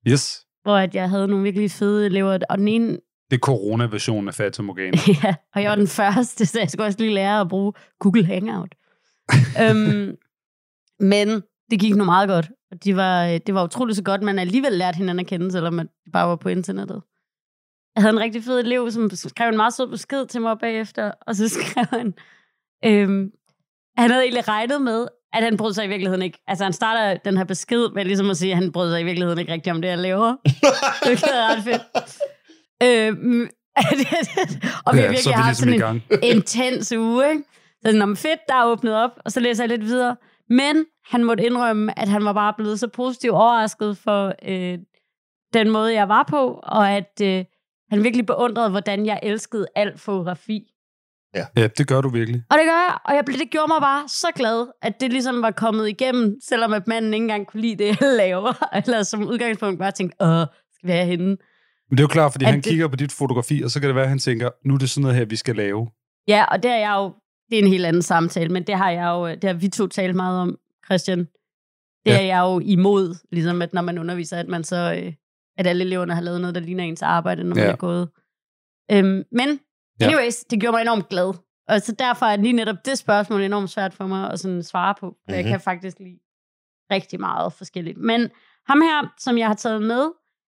Yes. hvor at jeg havde nogle virkelig fede elever, og den ene Det er corona-versionen af Fata Morgana. ja, og jeg var den første, så jeg skulle også lige lære at bruge Google Hangout. øhm, men det gik nu meget godt. Og de var, det var utroligt så godt, man alligevel lærte hinanden at kende, selvom man bare var på internettet. Jeg havde en rigtig fed elev, som skrev en meget sød besked til mig bagefter, og så skrev han, øhm, han havde egentlig regnet med, at han brød sig i virkeligheden ikke. Altså han starter den her besked med ligesom at sige, at han brød sig i virkeligheden ikke rigtig om det, jeg laver. det er ret fedt. Øhm, og vi har Ja, virkelig så er vi haft ligesom sådan en intens uge, ikke? Så sådan, om fedt, der er åbnet op, og så læser jeg lidt videre. Men han måtte indrømme, at han var bare blevet så positivt overrasket for øh, den måde, jeg var på, og at øh, han virkelig beundrede, hvordan jeg elskede alt fotografi. Ja, det gør du virkelig. Og det gør jeg, og jeg blev, det gjorde mig bare så glad, at det ligesom var kommet igennem, selvom at manden ikke engang kunne lide det, jeg laver. Eller som udgangspunkt bare tænkte, åh, skal vi have hende? Men det er jo klart, fordi At han det- kigger på dit fotografi, og så kan det være, at han tænker, nu er det sådan noget her, vi skal lave. Ja, og det er jeg jo, det er en helt anden samtale, men det har jeg jo, det har vi to talt meget om, Christian. Det Ja. ja. er jeg jo imod, ligesom at når man underviser, at man så, øh, at alle eleverne har lavet noget, der ligner ens arbejde, når man Ja. er gået. Øhm, men, Ja. anyways, det gjorde mig enormt glad. Og så derfor er lige netop det spørgsmål enormt svært for mig at sådan svare på. For jeg Mhm. kan faktisk lide rigtig meget forskelligt. Men ham her, som jeg har taget med,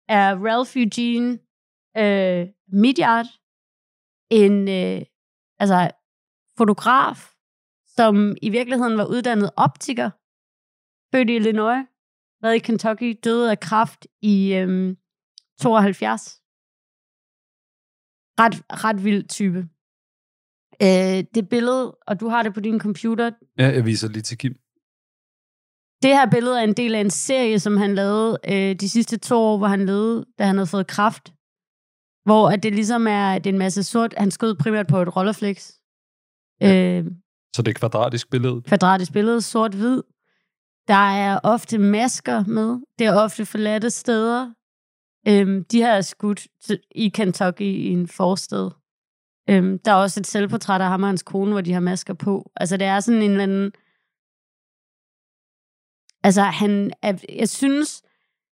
er Ralph Eugene øh, Midyard. En, øh, altså, fotograf, som i virkeligheden var uddannet optiker, født i Illinois, været i Kentucky, døde af kræft i øhm, 72. Ret, ret vild type. Øh, det billede, og du har det på din computer, Ja, jeg viser lige til Kim. det her billede er en del af en serie, som han lavede øh, de sidste to år, hvor han levede, da han havde fået kraft. Hvor at det ligesom er, det er en masse sort. Han skød primært på et rollerflex. Øh, Så det er kvadratisk billede. kvadratisk billede, sort-hvid. Der er ofte masker med. Det er ofte forladte steder. Øhm, de her er skudt i Kentucky i en forsted. Øhm, der er også et selvportræt af ham og hans kone, hvor de har masker på. Altså det er sådan en eller anden Altså, han er, jeg synes,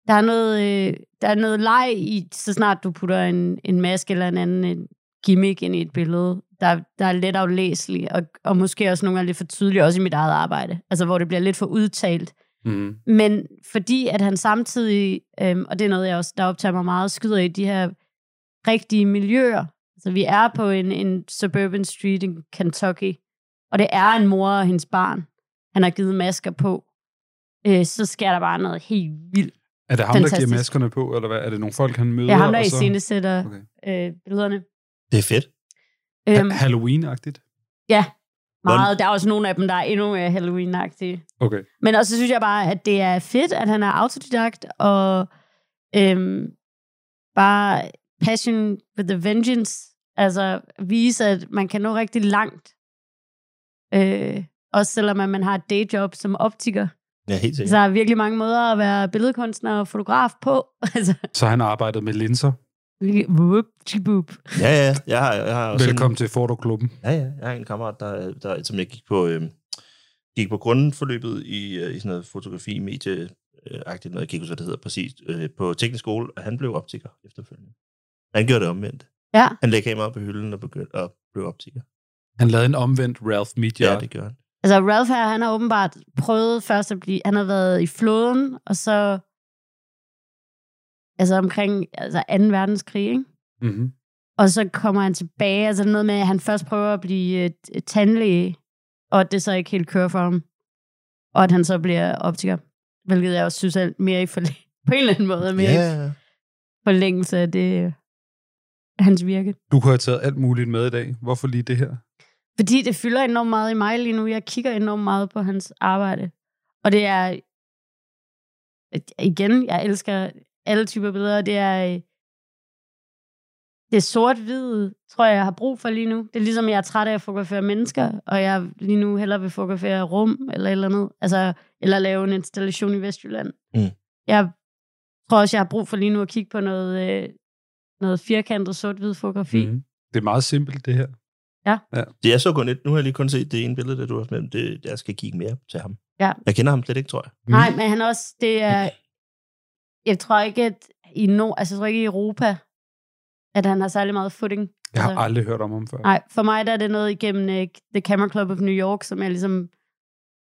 der er noget, øh, der er noget leg i, så snart du putter en, en maske eller en anden en gimmick ind i et billede, der, der er let aflæselig, og, og måske også nogle gange lidt for tydelig, også i mit eget arbejde. Altså, hvor det bliver lidt for udtalt. Mm. Men fordi at han samtidig, øhm, og det er noget, jeg også, der optager mig meget, skyder i de her rigtige miljøer. Altså vi er på en, en suburban street i Kentucky, og det er en mor og hendes barn, han har givet masker på. Øh, så sker der bare noget helt vildt. Er det ham, der Fantastisk. giver maskerne på, eller hvad? Er det nogle folk, han møder? Det er ham, der og i så- scene sætter okay. øh, billederne. Det er fedt. Øhm, Ha- Halloween-agtigt? ja, meget. Der er også nogle af dem, der er endnu mere Halloween-agtige. Okay. Men også synes jeg bare, at det er fedt, at han er autodidakt, og øhm, bare passion with the vengeance. Altså vise, at man kan nå rigtig langt. Øh, også selvom at man har et dayjob som optiker. Ja, helt Så sikkert. der er virkelig mange måder at være billedkunstner og fotograf på. altså, Så han har arbejdet med linser. Whoop, chiboop. Ja, ja. Jeg har, jeg har også Velkommen en, til Fotoklubben. Ja, ja. Jeg har en kammerat, der, der, som jeg gik på, øh, gik på grundforløbet i, øh, i sådan noget fotografi, medie, øh, agtigt noget, jeg kan ikke huske, hvad det hedder præcis, øh, på teknisk skole, og han blev optiker efterfølgende. Han gjorde det omvendt. Ja. Han lagde kameraet på hylden og begyndte at blive optiker. Han lavede en omvendt Ralph Media. Ja, det gjorde han. Altså Ralph her, han har åbenbart prøvet først at blive... Han har været i flåden, og så... Altså omkring altså 2. verdenskrig, ikke? Mm-hmm. Og så kommer han tilbage. Altså noget med, at han først prøver at blive øh, tandlæge, og at det så ikke helt kører for ham. Og at han så bliver optiker. Hvilket jeg også synes er mere i forlæ- på en eller anden måde, er mere Ja, i forlængelse af det, øh, hans virke. Du kunne have taget alt muligt med i dag. Hvorfor lige det her? Fordi det fylder enormt meget i mig lige nu. Jeg kigger enormt meget på hans arbejde. Og det er... Igen, jeg elsker alle typer billeder. Det er... øh, Det er sort-hvid, tror jeg, jeg har brug for lige nu. Det er ligesom, jeg er træt af at fotografere mennesker, og jeg lige nu hellere vil fotografere rum, eller et eller andet. Altså, eller lave en installation i Vestjylland. Mm. Jeg tror også, jeg har brug for lige nu at kigge på noget, øh, noget firkantet sort-hvid fotografi. Mm. Mm. Det er meget simpelt, det her. Ja. ja. Det er så kun et. Nu har jeg lige kun set det ene billede, der du har med. Det, jeg skal kigge mere til ham. Ja. Jeg kender ham slet ikke, tror jeg. Nej, men han også, det er, jeg tror ikke, at i, no, altså, jeg tror ikke i Europa, at han har særlig meget footing. Jeg har Altså, aldrig hørt om ham før. Nej, for mig der er det noget igennem uh, The Camera Club of New York, som jeg ligesom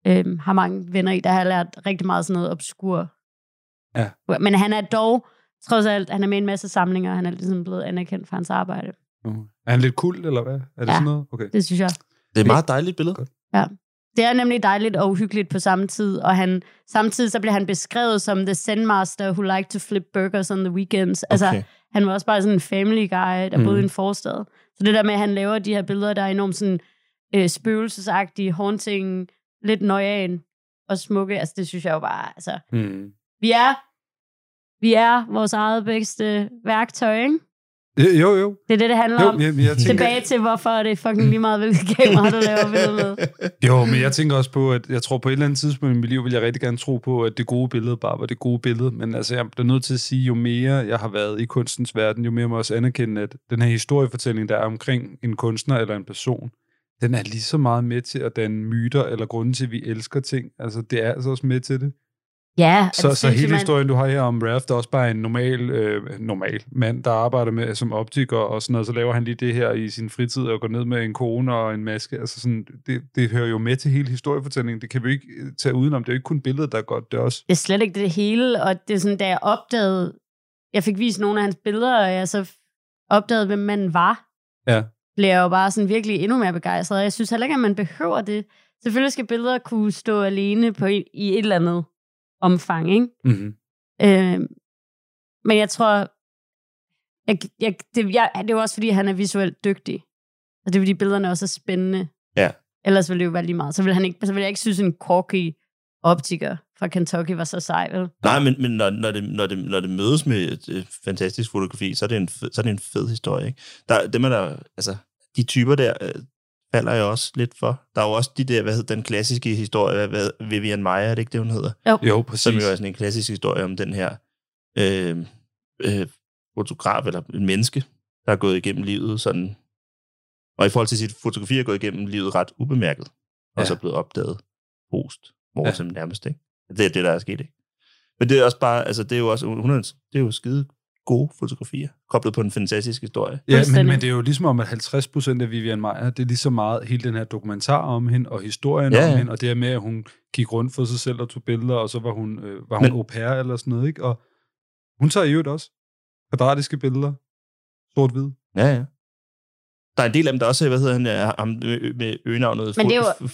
øhm, har mange venner i, der har lært rigtig meget sådan noget obskur. Ja. Men han er dog, trods alt, han er med i en masse samlinger, og han er ligesom blevet anerkendt for hans arbejde. Uh. Er han lidt kult, eller hvad? Er det Ja. sådan noget? Okay. Det synes jeg. Det er et meget dejligt billede. Ja. Det er nemlig dejligt og uhyggeligt på samme tid, og han, samtidig så bliver han beskrevet som the zen master who liked to flip burgers on the weekends. Altså, Okay. han var også bare sådan en family guy, der Mm. boede i en forstad. Så det der med, at han laver de her billeder, der er enormt sådan øh, spøgelsesagtige, haunting, lidt nøjan og smukke, altså det synes jeg jo bare, altså, Mm. vi er, vi er vores eget bedste værktøj, ikke? Jo, jo. Det er det, det handler Jo, om. jeg, jeg tænker, Tilbage til, hvorfor er det fucking lige meget, hvilket kamera, du laver billeder med. Jo, men jeg tænker også på, at jeg tror på et eller andet tidspunkt i mit liv, vil jeg rigtig gerne tro på, at det gode billede bare var det gode billede. Men altså, jeg bliver nødt til at sige, jo mere jeg har været i kunstens verden, jo mere må jeg også anerkende, at den her historiefortælling, der er omkring en kunstner eller en person, den er lige så meget med til at danne myter eller grunden til, at vi elsker ting. Altså, det er altså også med til det. Ja, Så, det så hele man- historien, du har her om Ralph, der er også bare en normal, øh, normal mand, der arbejder med som optiker og sådan noget, så laver han lige det her i sin fritid og går ned med en kone og en maske. Altså sådan, det, det hører jo med til hele historiefortællingen. Det kan vi ikke øh, tage udenom. Det er jo ikke kun billedet, der er godt, det er også... Det er slet ikke det hele, og det er sådan, da jeg opdagede, jeg fik vist nogle af hans billeder, og jeg så opdagede, hvem manden var, Ja. blev jeg jo bare sådan virkelig endnu mere begejstret. Jeg synes heller ikke, at man behøver det. Selvfølgelig skal billeder kunne stå alene på, i et eller andet omfang, ikke? Mm-hmm. Øh, men jeg tror, jeg, jeg, det, jeg, det er jo også, fordi han er visuelt dygtig. Og det er, fordi billederne også er spændende. Ja. Ellers ville det jo være lige meget. Så ville, han ikke, så ville jeg ikke synes, en corky optiker fra Kentucky var så sej, vel? Nej, men, men når, når, det, når, det, når det mødes med et, et fantastisk fotografi, så er det en så er det en fed historie. Ikke? Der, dem er der, altså, de typer der øh, falder jeg også lidt for. Der er jo også de der, hvad hedder den klassiske historie, hvad, Vivian Maia, er det ikke det, hun hedder? Jo. Jo, præcis. Som jo er sådan en klassisk historie om den her øh, øh, fotograf, eller en menneske, der er gået igennem livet sådan, og i forhold til sit fotografi er gået igennem livet ret ubemærket, og Ja. så blevet opdaget post, hvor Ja. ja. nærmest, ikke? Det er det, der er sket, ikke? Men det er også bare, altså det er jo også, hun er, det er jo skide gode fotografier, koblet på en fantastisk historie. Ja, men, men det er jo ligesom om, at 50% af Vivian Meier, det er lige så meget hele den her dokumentar om hende, og historien Ja, om hende, og det her med, at hun gik rundt for sig selv og tog billeder, og så var hun, øh, var hun Men- au pair eller sådan noget, ikke? Og hun tager i øvrigt også kvadratiske billeder, sort-hvid. Ja, ja. Der er en del af dem, der også, hvad hedder han, er ham med- med øgenavnet, Men det er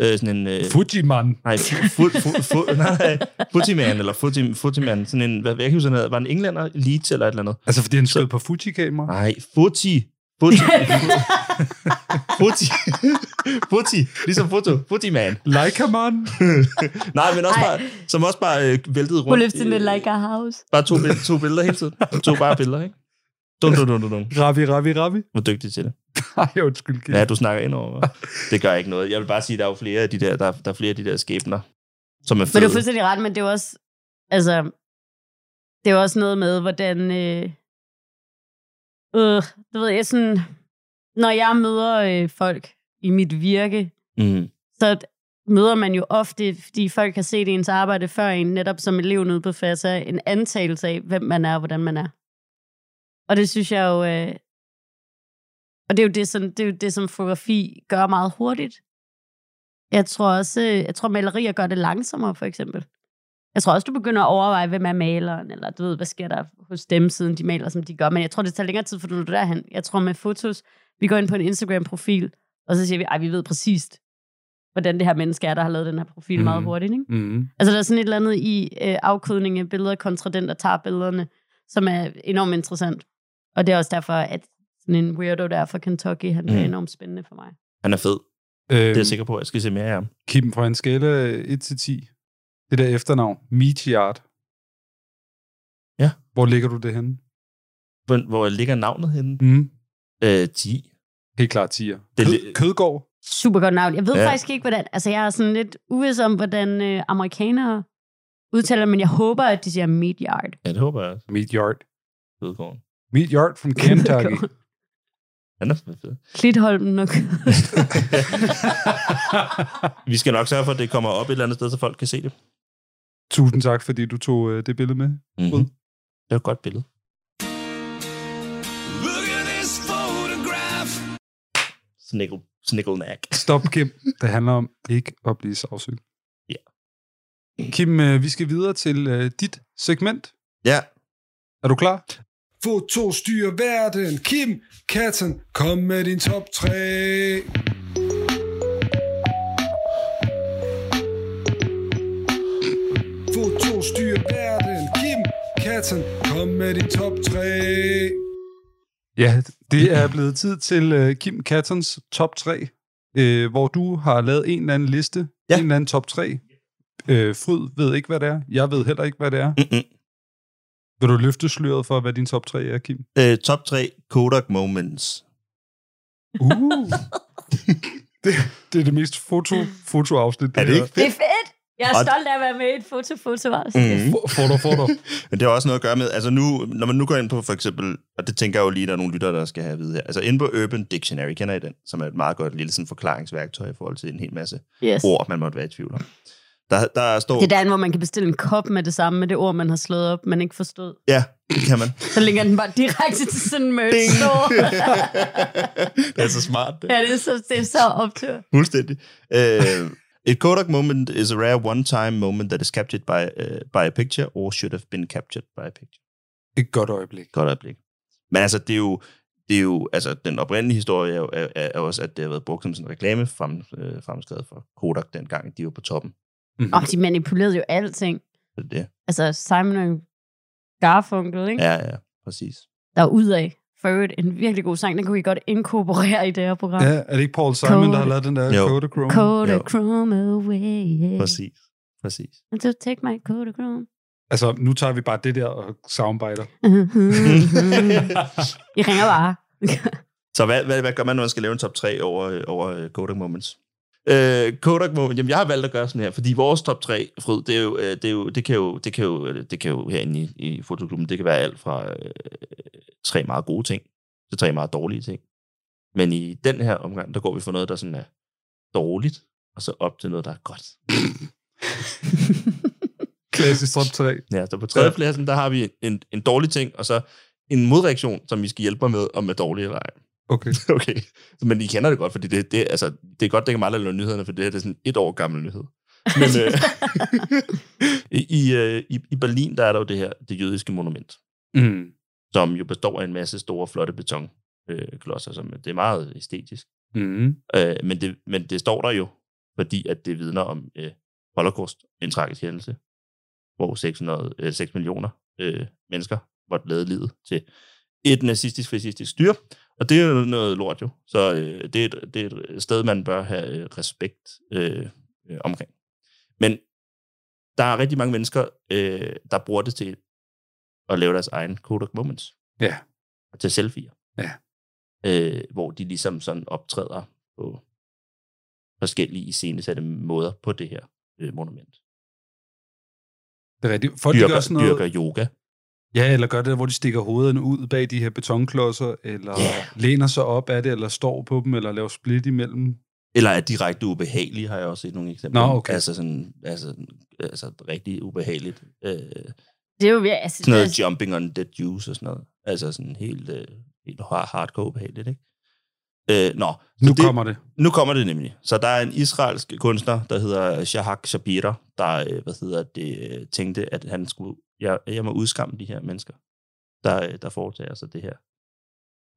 Øh, sådan en... Øh, Fujiman. nej, fu, fu, fu, nej, nej, Fujiman, eller Fuji, Fujiman, sådan en, hvad, jeg kan huske, han var en englænder, Leeds eller et eller andet. Altså, fordi han skød på Fuji-kamera? Nej, Fuji. Fuji. Fuji. Fuji. Ligesom foto. Fuji-man. Leica-man. Nej, men også bare, som også bare øh, væltede rundt. lives in i- the like a house? Bare to, to billeder hele tiden. To bare billeder, ikke? Dun, dun, dun, dun, dun. Ravi, ravi, ravi. Hvor dygtig til det. Ej, undskyld. Kim. Ja, du snakker ind over. Det gør ikke noget. Jeg vil bare sige, at der er jo flere af de der, der, der er flere af de der skæbner, som er Men fede. du er fuldstændig ret, men det er jo også, altså, det er også noget med, hvordan, øh, øh, du ved, jeg sådan, når jeg møder øh, folk i mit virke, Mm. så møder man jo ofte, fordi folk har set ens arbejde før en, netop som elev nede på FASA, en antagelse af, hvem man er og hvordan man er. Og det synes jeg jo, øh, og det er jo det, som, det er jo det, som fotografi gør meget hurtigt. Jeg tror også, øh, jeg tror malerier gør det langsommere, for eksempel. Jeg tror også, du begynder at overveje, hvem er maleren, eller du ved, hvad sker der hos dem, siden de maler, som de gør. Men jeg tror, det tager længere tid, for du er derhen. Jeg tror med fotos, vi går ind på en Instagram-profil, og så siger vi, ej, vi ved præcist, hvordan det her menneske er, der har lavet den her profil mm. meget Mhm. hurtigt. Ikke? Mm. Altså, der er sådan et eller andet i øh, afkodning af billeder kontra den, der tager billederne, som er enormt interessant. Og det er også derfor, at sådan en weirdo der fra Kentucky, han er Mm. enormt spændende for mig. Han er fed. Øhm, Det er jeg sikker på, at jeg skal se mere af ham. Kim, fra en skala 1 til 10, det der efternavn, Meatyard. Ja. Hvor ligger du det henne? Hvor, hvor ligger navnet henne? Mm. Øh, 10. Helt klart 10'er. Det Kød, li- Kødgård. Super godt navn. Jeg ved Ja. faktisk ikke, hvordan... Altså, jeg er sådan lidt uvis om, hvordan øh, amerikanere udtaler, men jeg håber, at de siger meat yard. Ja, det håber jeg også. Meatyard. Kødgården. Meatyard from Kentucky. Han er fed. Klitholmen og Vi skal nok sørge for, at det kommer op et eller andet sted, så folk kan se det. Tusind tak, fordi du tog øh, det billede med. Mm-hmm. Det er et godt billede. Snickle, snicklenack. Stop, Kim. Det handler om ikke at blive sagsøgt. Ja. Kim, øh, vi skal videre til øh, dit segment. Ja. Er du klar? Foto styrer verden. Kim Katten, kom med din top 3. Foto styrer verden. Kim Katten, kom med din top 3. Ja, det er blevet tid til øh, Kim Kattons top 3, øh, hvor du har lavet en eller anden liste, ja. en eller anden top 3. Øh, Fryd ved ikke, hvad det er. Jeg ved heller ikke, hvad det er. Mm-mm. Vil du løfte sløret for, hvad din top 3 er, Kim? Øh, top 3 Kodak Moments. Uh. det, det er det mest foto, fotoafsnit. Er det ikke Det er fedt! Jeg er Og- stolt af at være med i et foto-foto Mm. Foto, foto. Men det har også noget at gøre med, altså nu, når man nu går ind på for eksempel, og det tænker jeg jo lige, der er nogle lyttere, der skal have at vide her. Altså inde på Urban Dictionary, kender I den? Som er et meget godt lille sådan, forklaringsværktøj i forhold til en hel masse Yes. ord, man måtte være i tvivl om. Der, der står... Det er der, hvor man kan bestille en kop med det samme, med det ord, man har slået op, man ikke forstod. Ja, det kan man. Så linker den bare direkte til sådan en merch store. det er så smart. Det. ja, det er så, det er så optur. Fuldstændig. Uh, a Kodak moment is a rare one-time moment that is captured by, uh, by a picture or should have been captured by a picture. Et godt øjeblik. Godt øjeblik. Men altså, det er jo, det er jo altså, den oprindelige historie er, er, er også, at det har været brugt som sådan en reklame frem, øh, fremskrevet for Kodak dengang, de var på toppen. Mm-hmm. Og de manipulerede jo alting. Så det er det. Altså Simon og Garfunkel, ikke? Ja, ja, præcis. Der er ud af. For øvrigt en virkelig god sang, den kunne I godt inkorporere i det her program. Ja, er det ikke Paul Simon, der har lavet den der Jo. Kodachrome? Kodachrome away. Yeah. Præcis. Præcis. And to take my Kodachrome. Altså, nu tager vi bare det der og soundbiter. I ringer bare. Så hvad, hvad, hvad gør man, når man skal lave en top 3 over, over øh, Kodak Moments? Øh, Kodak Moments, jamen jeg har valgt at gøre sådan her, fordi vores top 3, Fryd, det, er jo, øh, det, er jo, det, kan jo, det, kan jo, øh, det kan jo herinde i, i fotoklubben, det kan være alt fra øh, tre meget gode ting til tre meget dårlige ting. Men i den her omgang, der går vi for noget, der sådan er dårligt, og så op til noget, der er godt. Klassisk top 3. Ja, så på tredjepladsen, der har vi en, en dårlig ting, og så en modreaktion, som vi skal hjælpe med, om er dårlig eller ej. Okay. okay. Men I kender det godt, fordi det, det, altså, det er godt, det kan aldrig lave nyhederne, for det her det er sådan et år gammel nyhed. Men øh, i, øh, i, i Berlin, der er der jo det her, det jødiske monument, Mm. som jo består af en masse store, flotte betonklodser, øh, som det er meget æstetisk. Mm. Øh, men, det, men det står der jo, fordi at det vidner om øh, Holocaust, en tragisk hændelse, hvor 600, øh, 6 millioner øh, mennesker måtte lade livet til et nazistisk, fascistisk styre. Og det er jo noget lort jo. Så øh, det, er et, det er et sted, man bør have øh, respekt øh, øh, omkring. Men der er rigtig mange mennesker, øh, der bruger det til at lave deres egen Kodak Moments. Ja. Og til selfies. Ja. Øh, hvor de ligesom sådan optræder på forskellige iscenesatte måder på det her øh, monument. Det er rigtigt. Folk dyrker, gør sådan noget... dyrker yoga. Ja, eller gør det, hvor de stikker hovederne ud bag de her betonklodser, eller Ja. læner sig op af det, eller står på dem, eller laver split imellem. Eller er direkte ubehagelige, har jeg også set nogle eksempler. Nå, okay. Altså sådan, altså, altså rigtig ubehageligt. Øh, Det er jo virkelig... Altså, sådan noget det, jumping on dead juice og sådan noget. Altså sådan helt, øh, helt hard- hardcore ubehageligt, ikke? Øh, nå, Nu kommer det. Nu kommer det nemlig. Så der er en israelsk kunstner, der hedder Shahak Shabira, der øh, hvad hedder det, øh, tænkte, at han skulle, jeg, jeg må udskamme de her mennesker, der, der foretager sig det her.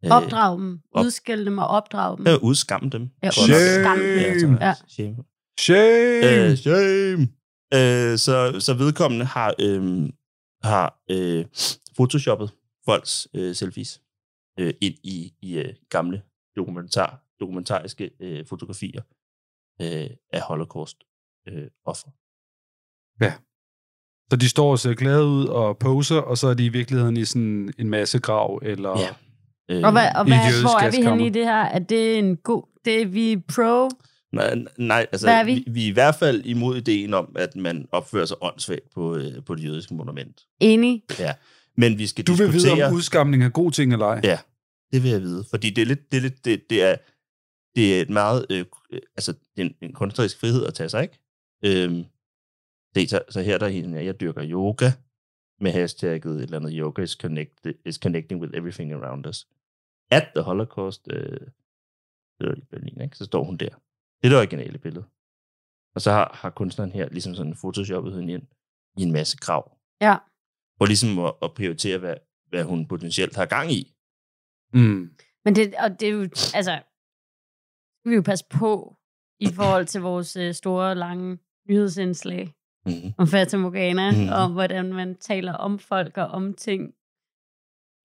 Øh, opdrag dem. op- Udskæld dem og opdrag dem. Jeg vil udskamme dem. Ja, udskamme dem. Ja. Ja. Shame. Shame! Øh, shame. Øh, så, så vedkommende har, øh, har øh, photoshoppet folks øh, selfies øh, ind i, i øh, gamle dokumentar, dokumentariske øh, fotografier øh, af holocaust øh, offer. Ja. Så de står og ser glade ud og poser, og så er de i virkeligheden i sådan en masse grav, eller... Ja. Øh, Og, hvad, og hvad, hvor er vi henne i det her? Er det en god... Det er vi pro? Nej, nej altså, Hvad er vi? vi? Vi, er i hvert fald imod ideen om, at man opfører sig åndssvagt på, øh, på det jødiske monument. Enig? Ja. Men vi skal Du vil diskutere... vide, om udskamning er god ting eller ej. Ja, det vil jeg vide. Fordi det er lidt, det er, lidt, det, det er, det er et meget, øh, øh, altså det er en, en kunstnerisk frihed at tage sig, ikke? Øhm, det, så, så her der er hende, jeg dyrker yoga med hashtagget et eller andet, yoga is, connect, is connecting with everything around us. At the Holocaust, øh, det var i Berlin, ikke? Så står hun der. Det er det originale billede. Og så har, har kunstneren her ligesom sådan photoshoppet hende ind i en masse krav. Ja. Og ligesom at, at prioritere, hvad, hvad hun potentielt har gang i. Mm. Men det, og det er jo, altså, skal vi jo passe på i forhold til vores øh, store, lange nyhedsindslag Mm-hmm. om Fata Morgana, mm. og hvordan man taler om folk og om ting.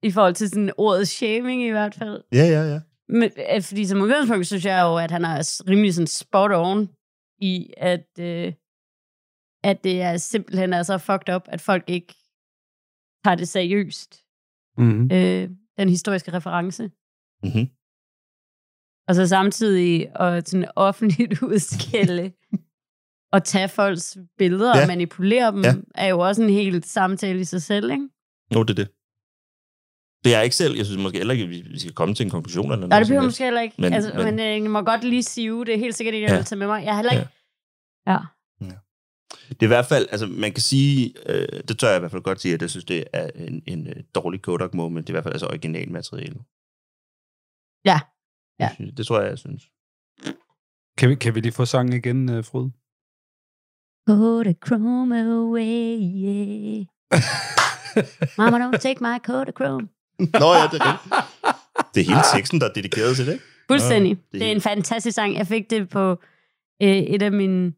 I forhold til sådan ordet shaming i hvert fald. Ja, ja, ja. Men, øh, fordi som udgangspunkt, synes jeg jo, at han er rimelig sådan spot on i, at, øh, at det er simpelthen er så fucked up, at folk ikke tager det seriøst. Mm. Øh, den historiske reference. Mm-hmm. Og så samtidig at sådan offentligt udskælde og tage folks billeder ja. Ja. og manipulere dem, Ja. ja. er jo også en helt samtale i sig selv, ikke? Jo, det er det. Det er ikke selv. Jeg synes måske heller ikke, at vi skal komme til en konklusion eller Nej, det behøver måske heller ikke. Men- Men, altså, men- men, jeg må godt lige sige, det er helt sikkert ikke, jeg Ja. vil tage med mig. Jeg har heller ikke... Ja. Det er i hvert fald, altså man kan sige, øh, det tør jeg i hvert fald godt sige, at jeg synes, det er en, en øh, dårlig Kodak moment. Det er i hvert fald altså originalmateriale. Ja. Ja. Det, synes- det tror jeg, jeg synes. Kan, vi, kan vi lige få sangen igen, uh, Frode? Kodachrome away, yeah. Mama, don't take my Kodachrome. Nå ja, det er det. Det er hele teksten, der er dedikeret til det? Fuldstændig. Nå, det, er en fantastisk sang. Jeg fik det på øh, et af mine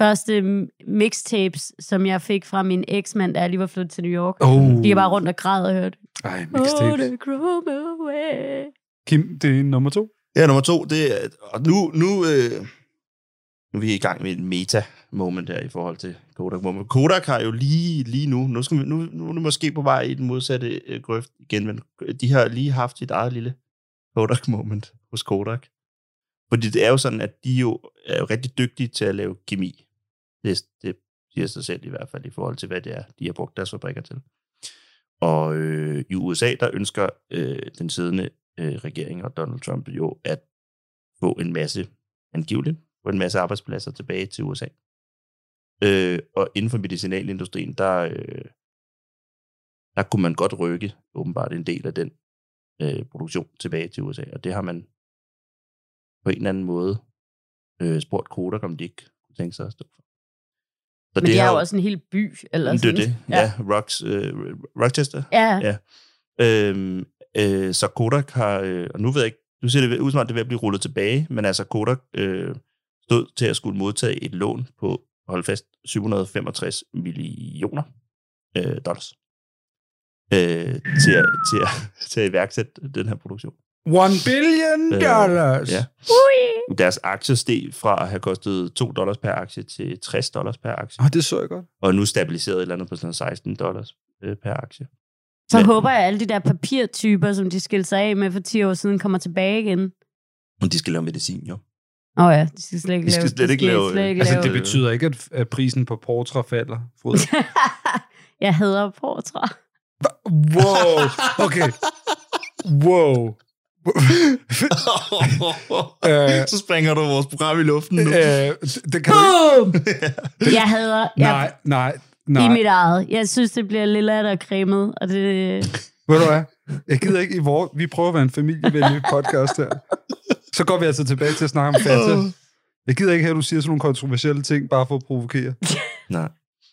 første mixtapes, som jeg fik fra min eksmand, da jeg lige var flyttet til New York. Oh. De er bare rundt og græd og hørte. Ej, mixtapes. Kim, det er nummer to. Ja, nummer to, det er, og nu, nu, øh, nu er vi i gang med et meta-moment her i forhold til Kodak moment. Kodak har jo lige, lige nu, nu, skal vi, nu, nu er det måske på vej i den modsatte øh, grøft igen, men de har lige haft sit eget lille Kodak moment hos Kodak. Fordi det er jo sådan, at de jo er jo rigtig dygtige til at lave kemi. Det, det siger sig selv i hvert fald i forhold til, hvad det er, de har brugt deres fabrikker til. Og øh, i USA, der ønsker øh, den siddende øh, regering og Donald Trump jo at få en masse, angiveligt, få en masse arbejdspladser tilbage til USA. Øh, og inden for medicinalindustrien, der, øh, der kunne man godt rykke åbenbart en del af den øh, produktion tilbage til USA. Og det har man på en eller anden måde øh, spurgt Kodak, om de ikke kunne tænke sig at stå for. Så Men det, det er jo også en hel by. Eller det sådan. er det, ja. ja Rocks, øh, Rochester. Ja. ja. Øhm, øh, så Kodak har, øh, og nu ved jeg ikke, nu ser det ud som om, det er ved at blive rullet tilbage, men altså Kodak øh, stod til at skulle modtage et lån på, hold fast, 765 millioner øh, dollars øh, til, at, til, at, til at iværksætte den her produktion. One billion dollars! Øh, ja. Deres aktie steg fra at have kostet 2 dollars per aktie til 60 dollars per aktie. Ah, det så jeg godt. Og nu stabiliseret et eller andet på sådan 16 dollars øh, per aktie. Så Men, håber jeg, at alle de der papirtyper, som de skilte sig af med for 10 år siden, kommer tilbage igen. Og de skal lave medicin, jo. Åh oh ja, de skal slet ikke De skal lave... slet ikke lave- slet ikke Altså, lave. det betyder ikke, at, at prisen på portra falder, Frode. jeg hader portra. wow, okay. Wow. Øh, så springer du vores program i luften nu. Øh, det kan du Boom! jeg hader... Jeg, Nej, nej, nej. I mit eget. Jeg synes, det bliver lidt af og cremet, og det... Ved du hvad? Jeg gider ikke i vores... Vi prøver at være en familievenlig podcast her. Så går vi altså tilbage til at snakke om Fanta. Jeg gider ikke have, at du siger sådan nogle kontroversielle ting, bare for at provokere. Nej.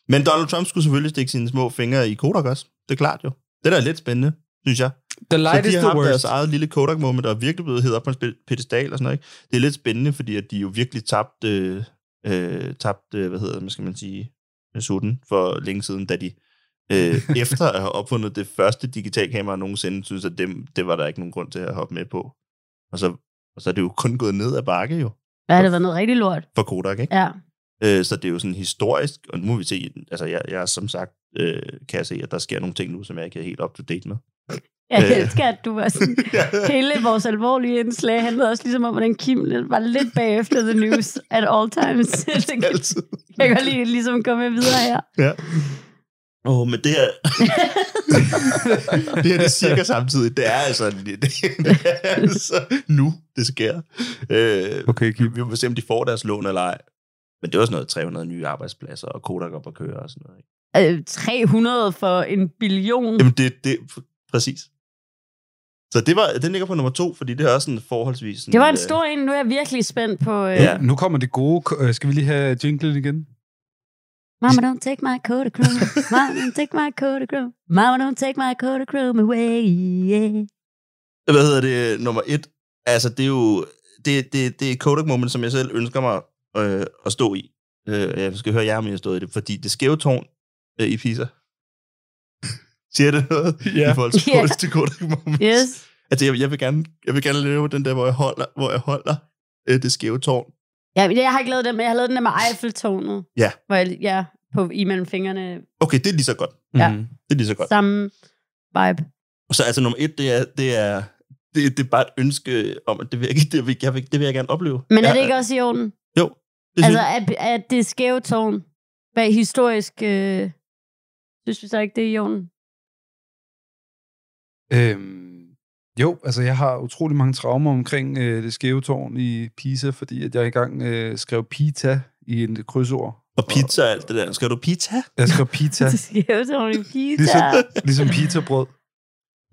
Men Donald Trump skulle selvfølgelig stikke sine små fingre i Kodak også. Det er klart jo. Det der er lidt spændende, synes jeg. The light så is de har the haft worst. deres eget lille Kodak-moment, og er virkelig blevet hedder på en pedestal og sådan noget. Ikke? Det er lidt spændende, fordi at de jo virkelig tabte, øh, øh, tabte hvad hedder det, skal man sige, sutten for længe siden, da de øh, efter at have opfundet det første digitalkamera nogensinde, synes at det, det var der ikke nogen grund til at hoppe med på. Og så, og så er det jo kun gået ned ad bakke jo, Hvad har det været noget rigtig lort? for Kodak, ikke? Ja. Øh, så det er jo sådan historisk, og nu må vi se, altså jeg, jeg som sagt, øh, kan jeg se, at der sker nogle ting nu, som jeg ikke er helt up to date med. Jeg Øh. elsker, at du var sådan... Hele vores alvorlige indslag handlede også ligesom om, hvordan Kim var lidt bagefter the news at all times. Jeg kan lige ligesom komme videre her. Ja. Åh, oh, men det her... det her det er cirka samtidig. Det er altså, det, det er altså nu, det sker. Øh, okay, vi, vi må se, om de får deres lån eller ej. Men det er også noget 300 nye arbejdspladser, og Kodak op at køre og sådan noget. Ikke? Øh, 300 for en billion. Jamen, det, det præcis. Så det var, den ligger på nummer to, fordi det er også en forholdsvis... Sådan, Det var en øh, stor en. Nu er jeg virkelig spændt på... Øh, Ja. Nu kommer det gode. Øh, Skal vi lige have jinglen igen? Mama, don't take my Kodachrome. Mama, don't take my Kodachrome. Mama, don't take my Kodachrome away. Yeah. hvad hedder det, nummer et, altså det er jo, det, det, det er Kodak Moment, som jeg selv ønsker mig øh, at stå i. Øh, jeg skal høre jer, om jeg har stået i det, fordi det skæve tårn øh, i Pisa, siger det noget Ja. i forhold til, yeah. til Kodak Moment? Yes. Altså jeg, jeg, vil gerne, jeg vil gerne lave den der, hvor jeg holder, hvor jeg holder øh, det skæve tårn. Ja, men jeg har ikke lavet den, men jeg har lavet den der med Eiffeltårnet. Ja. Hvor jeg, ja, på, imellem fingrene. Okay, det er lige så godt. Ja. Mhm. Det er lige så godt. Samme vibe. Og så altså nummer et, det er, det er, det, det er bare et ønske om, at det vil, jeg, det vil, jeg, vil, det vil jeg gerne opleve. Men er det ikke også i orden? Jo, det Altså, at, at det skæve tårn bag historisk... Øh, synes vi så ikke, det er i orden? Øhm, jo, altså jeg har utrolig mange traumer omkring øh, det skæve tårn i Pisa, fordi at jeg engang øh, skrev pita i en krydsord. Og pizza og alt det der. Skal du pizza? Jeg skrev pita, Det skæve tårn i pizza. ligesom, ligesom pitabrød.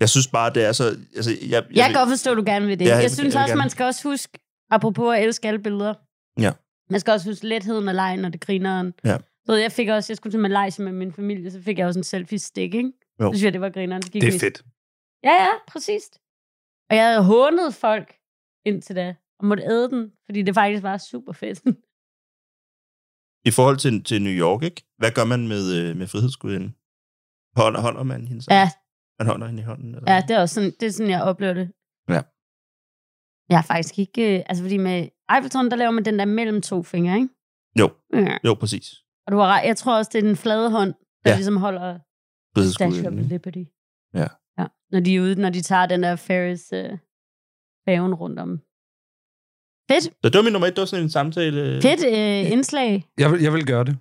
Jeg synes bare, det er så... Altså, jeg, jeg, Jeg kan godt forstå, at du gerne vil det. Ja, jeg jeg, synes jeg også, gerne. man skal også huske, apropos at elske alle billeder, Ja. man skal også huske letheden og lejen, og det grineren. Ja. Så jeg fik også, jeg skulle til Malaysia med min familie, så fik jeg også en selfie-stik, ikke? Jo. Så synes jeg, det var grineren. Så gik Det er fedt. Ja, ja, præcis. Og jeg havde hånet folk indtil da, og måtte æde den, fordi det faktisk var super fedt. I forhold til, til New York, ikke? Hvad gør man med, øh, med frihedsgudinden? Holder, holder man hende så? ja, Man holder hende i hånden? Eller? ja, det er også sådan, det er sådan, jeg oplever det. Ja. Jeg har faktisk ikke... øh, Altså, fordi med Eiffeltårn, der laver man den der mellem to fingre, ikke? Jo, Ja. jo, præcis. Og du har ret. Jeg tror også, det er den flade hånd, der Ja. ligesom holder Statue of? Liberty. Ja. Når de er ude, når de tager den der Ferris øh, færgen rundt om. Fedt. Så det var min nummer et, det var sådan en samtale. Fedt øh, indslag. Jeg vil, jeg vil gøre det.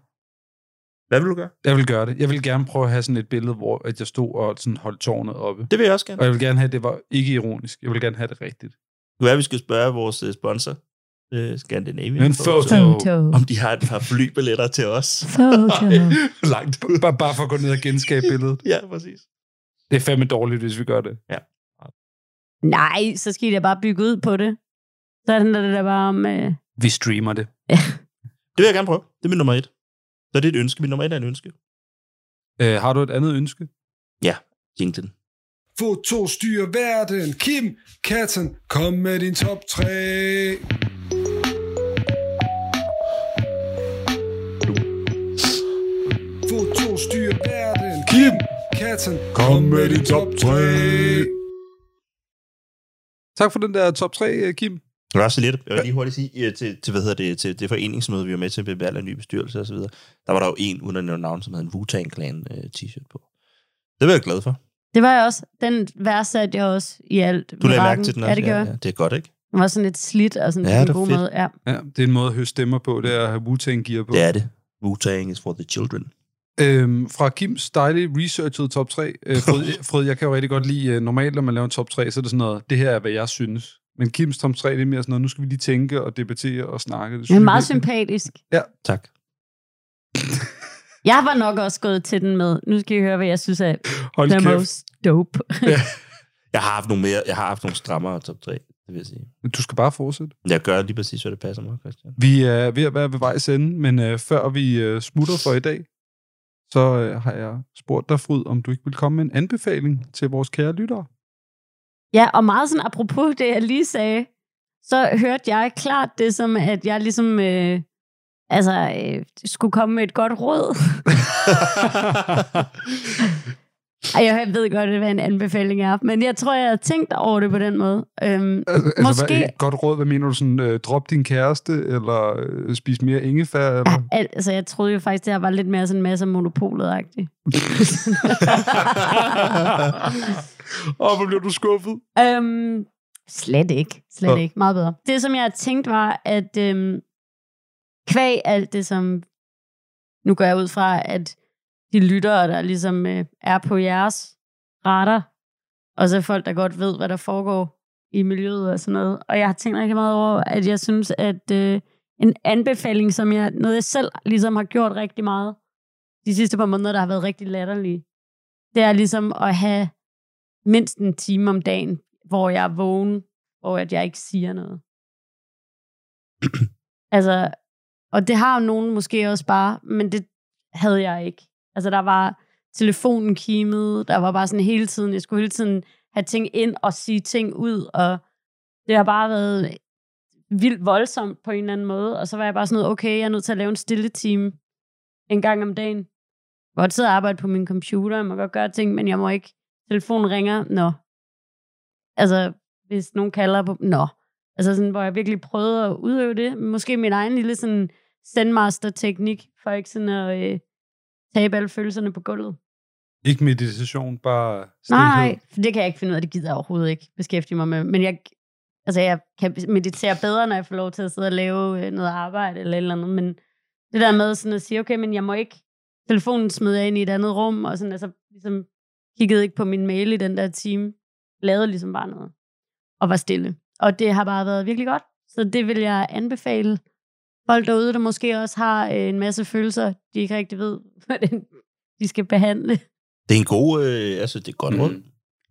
Hvad vil du gøre? Jeg vil gøre det. Jeg vil gerne prøve at have sådan et billede, hvor at jeg stod og sådan holdt tårnet oppe. Det vil jeg også gerne. Og jeg vil gerne have, at det var ikke ironisk. Jeg vil gerne have det rigtigt. Være, at vi skal spørge vores øh, sponsor, øh, Scandinavian En foto. Om de har et par flybilletter til os. Foto. Langt ud. Bare, bare for at gå ned og genskabe billedet. Ja, præcis. Det er fandme dårligt, hvis vi gør det. Ja. Nej, så skal I da bare bygge ud på det. Så handler det da bare om... Øh... Vi streamer det. Det vil jeg gerne prøve. Det er min nummer et. Så det er et ønske. Min nummer et er et ønske. Øh, har du et andet ønske? Ja, jinglen. Foto styrer verden. Kim, Katten, kom med din top 3. Katten, kom med din top 3. Tak for den der top 3, Kim. Det var også lidt, jeg vil lige hurtigt sige, øh, til, til, hvad hedder det, til det foreningsmøde, vi var med til ved valg af ny bestyrelse osv., der var der jo en, uden at nævne navn, som havde en Wu-Tang Clan øh, t-shirt på. Det var jeg glad for. Det var jeg også. Den værdsatte jeg også i alt. Du lagde mærke til den Ja, også? det gør ja, ja, det er godt, ikke? Den var sådan lidt slidt og sådan Ja, en god fedt. måde. Ja. Ja, det er en måde at høre stemmer på, det er at have Wu-Tang gear på. Det er det. Wu-Tang is for the children. Øhm, fra Kims dejlige researchet top 3. Øh, Frød, jeg kan jo rigtig godt lide, øh, normalt når man laver en top 3, så er det sådan noget, det her er, hvad jeg synes. Men Kims top 3, det er mere sådan noget, nu skal vi lige tænke og debattere og snakke. Det synes er jeg meget virkelig- sympatisk. Ja. Tak. Jeg var nok også gået til den med. Nu skal I høre, hvad jeg synes er Hold the kæft. most dope. Jeg har haft nogle mere, jeg har haft nogle strammere top 3, det vil jeg sige. Men Du skal bare fortsætte. Jeg gør lige præcis, hvad det passer mig, Christian. Vi er ved at være ved vejs ende, men øh, før vi øh, smutter for i dag, så øh, har jeg spurgt dig, Fryd, om du ikke vil komme med en anbefaling til vores kære lyttere. Ja, og meget sådan apropos det, jeg lige sagde, så hørte jeg klart det som, at jeg ligesom øh, altså, øh, skulle komme med et godt råd. Ej, jeg ved godt, hvad en anbefaling er, men jeg tror, jeg har tænkt over det på den måde. Øhm, Altså, Måske- hvad, et godt råd, hvad mener du? Sådan, øh, drop din kæreste, eller øh, spis mere ingefær? Eller? al- altså, jeg troede jo faktisk, det her var lidt mere sådan en masse monopolet-agtigt. Åh, hvor blev du skuffet? Øhm, slet ikke. Slet Nå. ikke. Meget bedre. Det, som jeg har tænkt, var, at øhm, kvæg alt det, som... Nu går jeg ud fra, at de lyttere, der ligesom øh, er på jeres radar, og så folk, der godt ved, hvad der foregår i miljøet og sådan noget. Og jeg har tænkt rigtig meget over, at jeg synes, at øh, en anbefaling, som jeg, noget jeg selv ligesom har gjort rigtig meget de sidste par måneder, der har været rigtig latterlige, det er ligesom at have mindst en time om dagen, hvor jeg er vågen, hvor at jeg ikke siger noget. altså, og det har jo nogen måske også bare, men det havde jeg ikke. Altså, der var telefonen kimet, der var bare sådan hele tiden, jeg skulle hele tiden have ting ind og sige ting ud, og det har bare været vildt voldsomt på en eller anden måde, og så var jeg bare sådan noget, okay, jeg er nødt til at lave en stille time en gang om dagen. Jeg må godt sidde og arbejde på min computer, jeg må godt gøre ting, men jeg må ikke, telefonen ringer, nå. Altså, hvis nogen kalder på, nå. Altså sådan, hvor jeg virkelig prøvede at udøve det. Måske min egen lille sådan sendmaster-teknik, for ikke sådan at øh, tabe alle følelserne på gulvet. Ikke meditation, bare stilhed. Nej, for det kan jeg ikke finde ud af. Det gider jeg overhovedet ikke beskæftige mig med. Men jeg, altså jeg kan meditere bedre, når jeg får lov til at sidde og lave øh, noget arbejde eller et eller andet. Men det der med sådan at sige, okay, men jeg må ikke telefonen smider jeg ind i et andet rum, og sådan, altså, ligesom kiggede ikke på min mail i den der time. Lavede ligesom bare noget. Og var stille. Og det har bare været virkelig godt. Så det vil jeg anbefale folk derude, der måske også har øh, en masse følelser, de ikke rigtig ved, hvordan de skal behandle. Det er en god, øh, altså det er godt råd.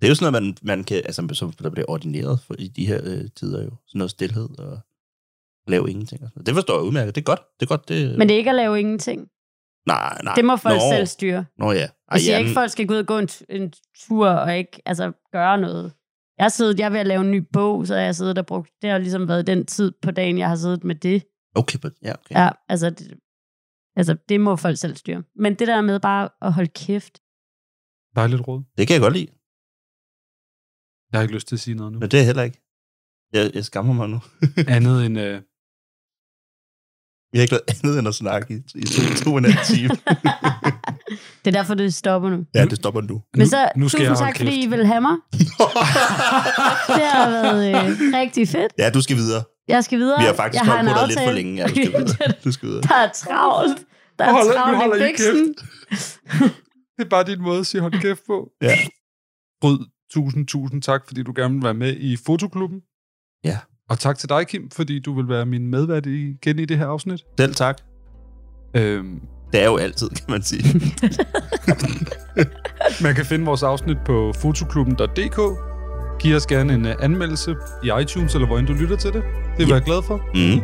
Det er jo sådan noget, man, man kan, altså som der bliver ordineret for, i de her øh, tider jo. Sådan noget stillhed og lave ingenting. Og sådan. Det forstår jeg udmærket. Det er godt. Det er godt. Det, Men det er ikke at lave ingenting. nej, nej. Det må folk Nå. selv styre. Nå ja. Ej, Jeg siger ja, ikke, at folk skal gå ud og gå en, en tur og ikke altså, gøre noget. Jeg har siddet, jeg er ved at lave en ny bog, så har jeg siddet og brugt, det har ligesom været den tid på dagen, jeg har siddet med det. Okay, but, ja, okay. Ja, altså det, altså, det må folk selv styre. Men det der med bare at holde kæft. Dejligt råd. Det kan jeg godt lide. Jeg har ikke lyst til at sige noget nu. Men det er heller ikke. Jeg, jeg skammer mig nu. Andet end... Øh, Jeg har ikke lavet andet end at snakke i, i to, to og en halv time. Det er derfor, det stopper nu. ja, det stopper nu. Men så, nu skal jeg tusind holde tak, fordi kæft. I vil have mig. det har været øh, rigtig fedt. Ja, du skal videre. Jeg skal videre. Vi har faktisk jeg holdt på dig lidt for længe. Ja, du skal videre. Du skal videre. Der er travlt. Der er Hold- nu travlt holder i biksen. det er bare din måde at sige hold kæft på. Ja. Fryd, tusind, tusind tak, fordi du gerne vil være med i fotoklubben. Ja. Og tak til dig, Kim, fordi du vil være min medvært igen i det her afsnit. Selv tak. Øhm, Det er jo altid, kan man sige. man kan finde vores afsnit på fotoklubben.dk. Giv os gerne en uh, anmeldelse i iTunes, eller hvor end du lytter til det. Det er jeg glad for. Mm.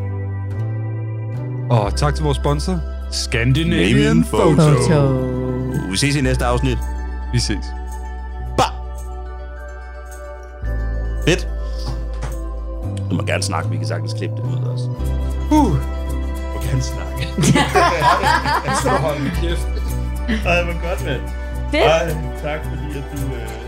Og tak til vores sponsor, Scandinavian Photo. Photo. Vi ses i næste afsnit. Vi ses. Fedt. Du må gerne snakke, vi kan sagtens klippe det ud også. Uh. Du må gerne snakke. Nu skal du holde min kæft. Ej, hvor godt, mand. Fedt. Ej, tak fordi at du øh.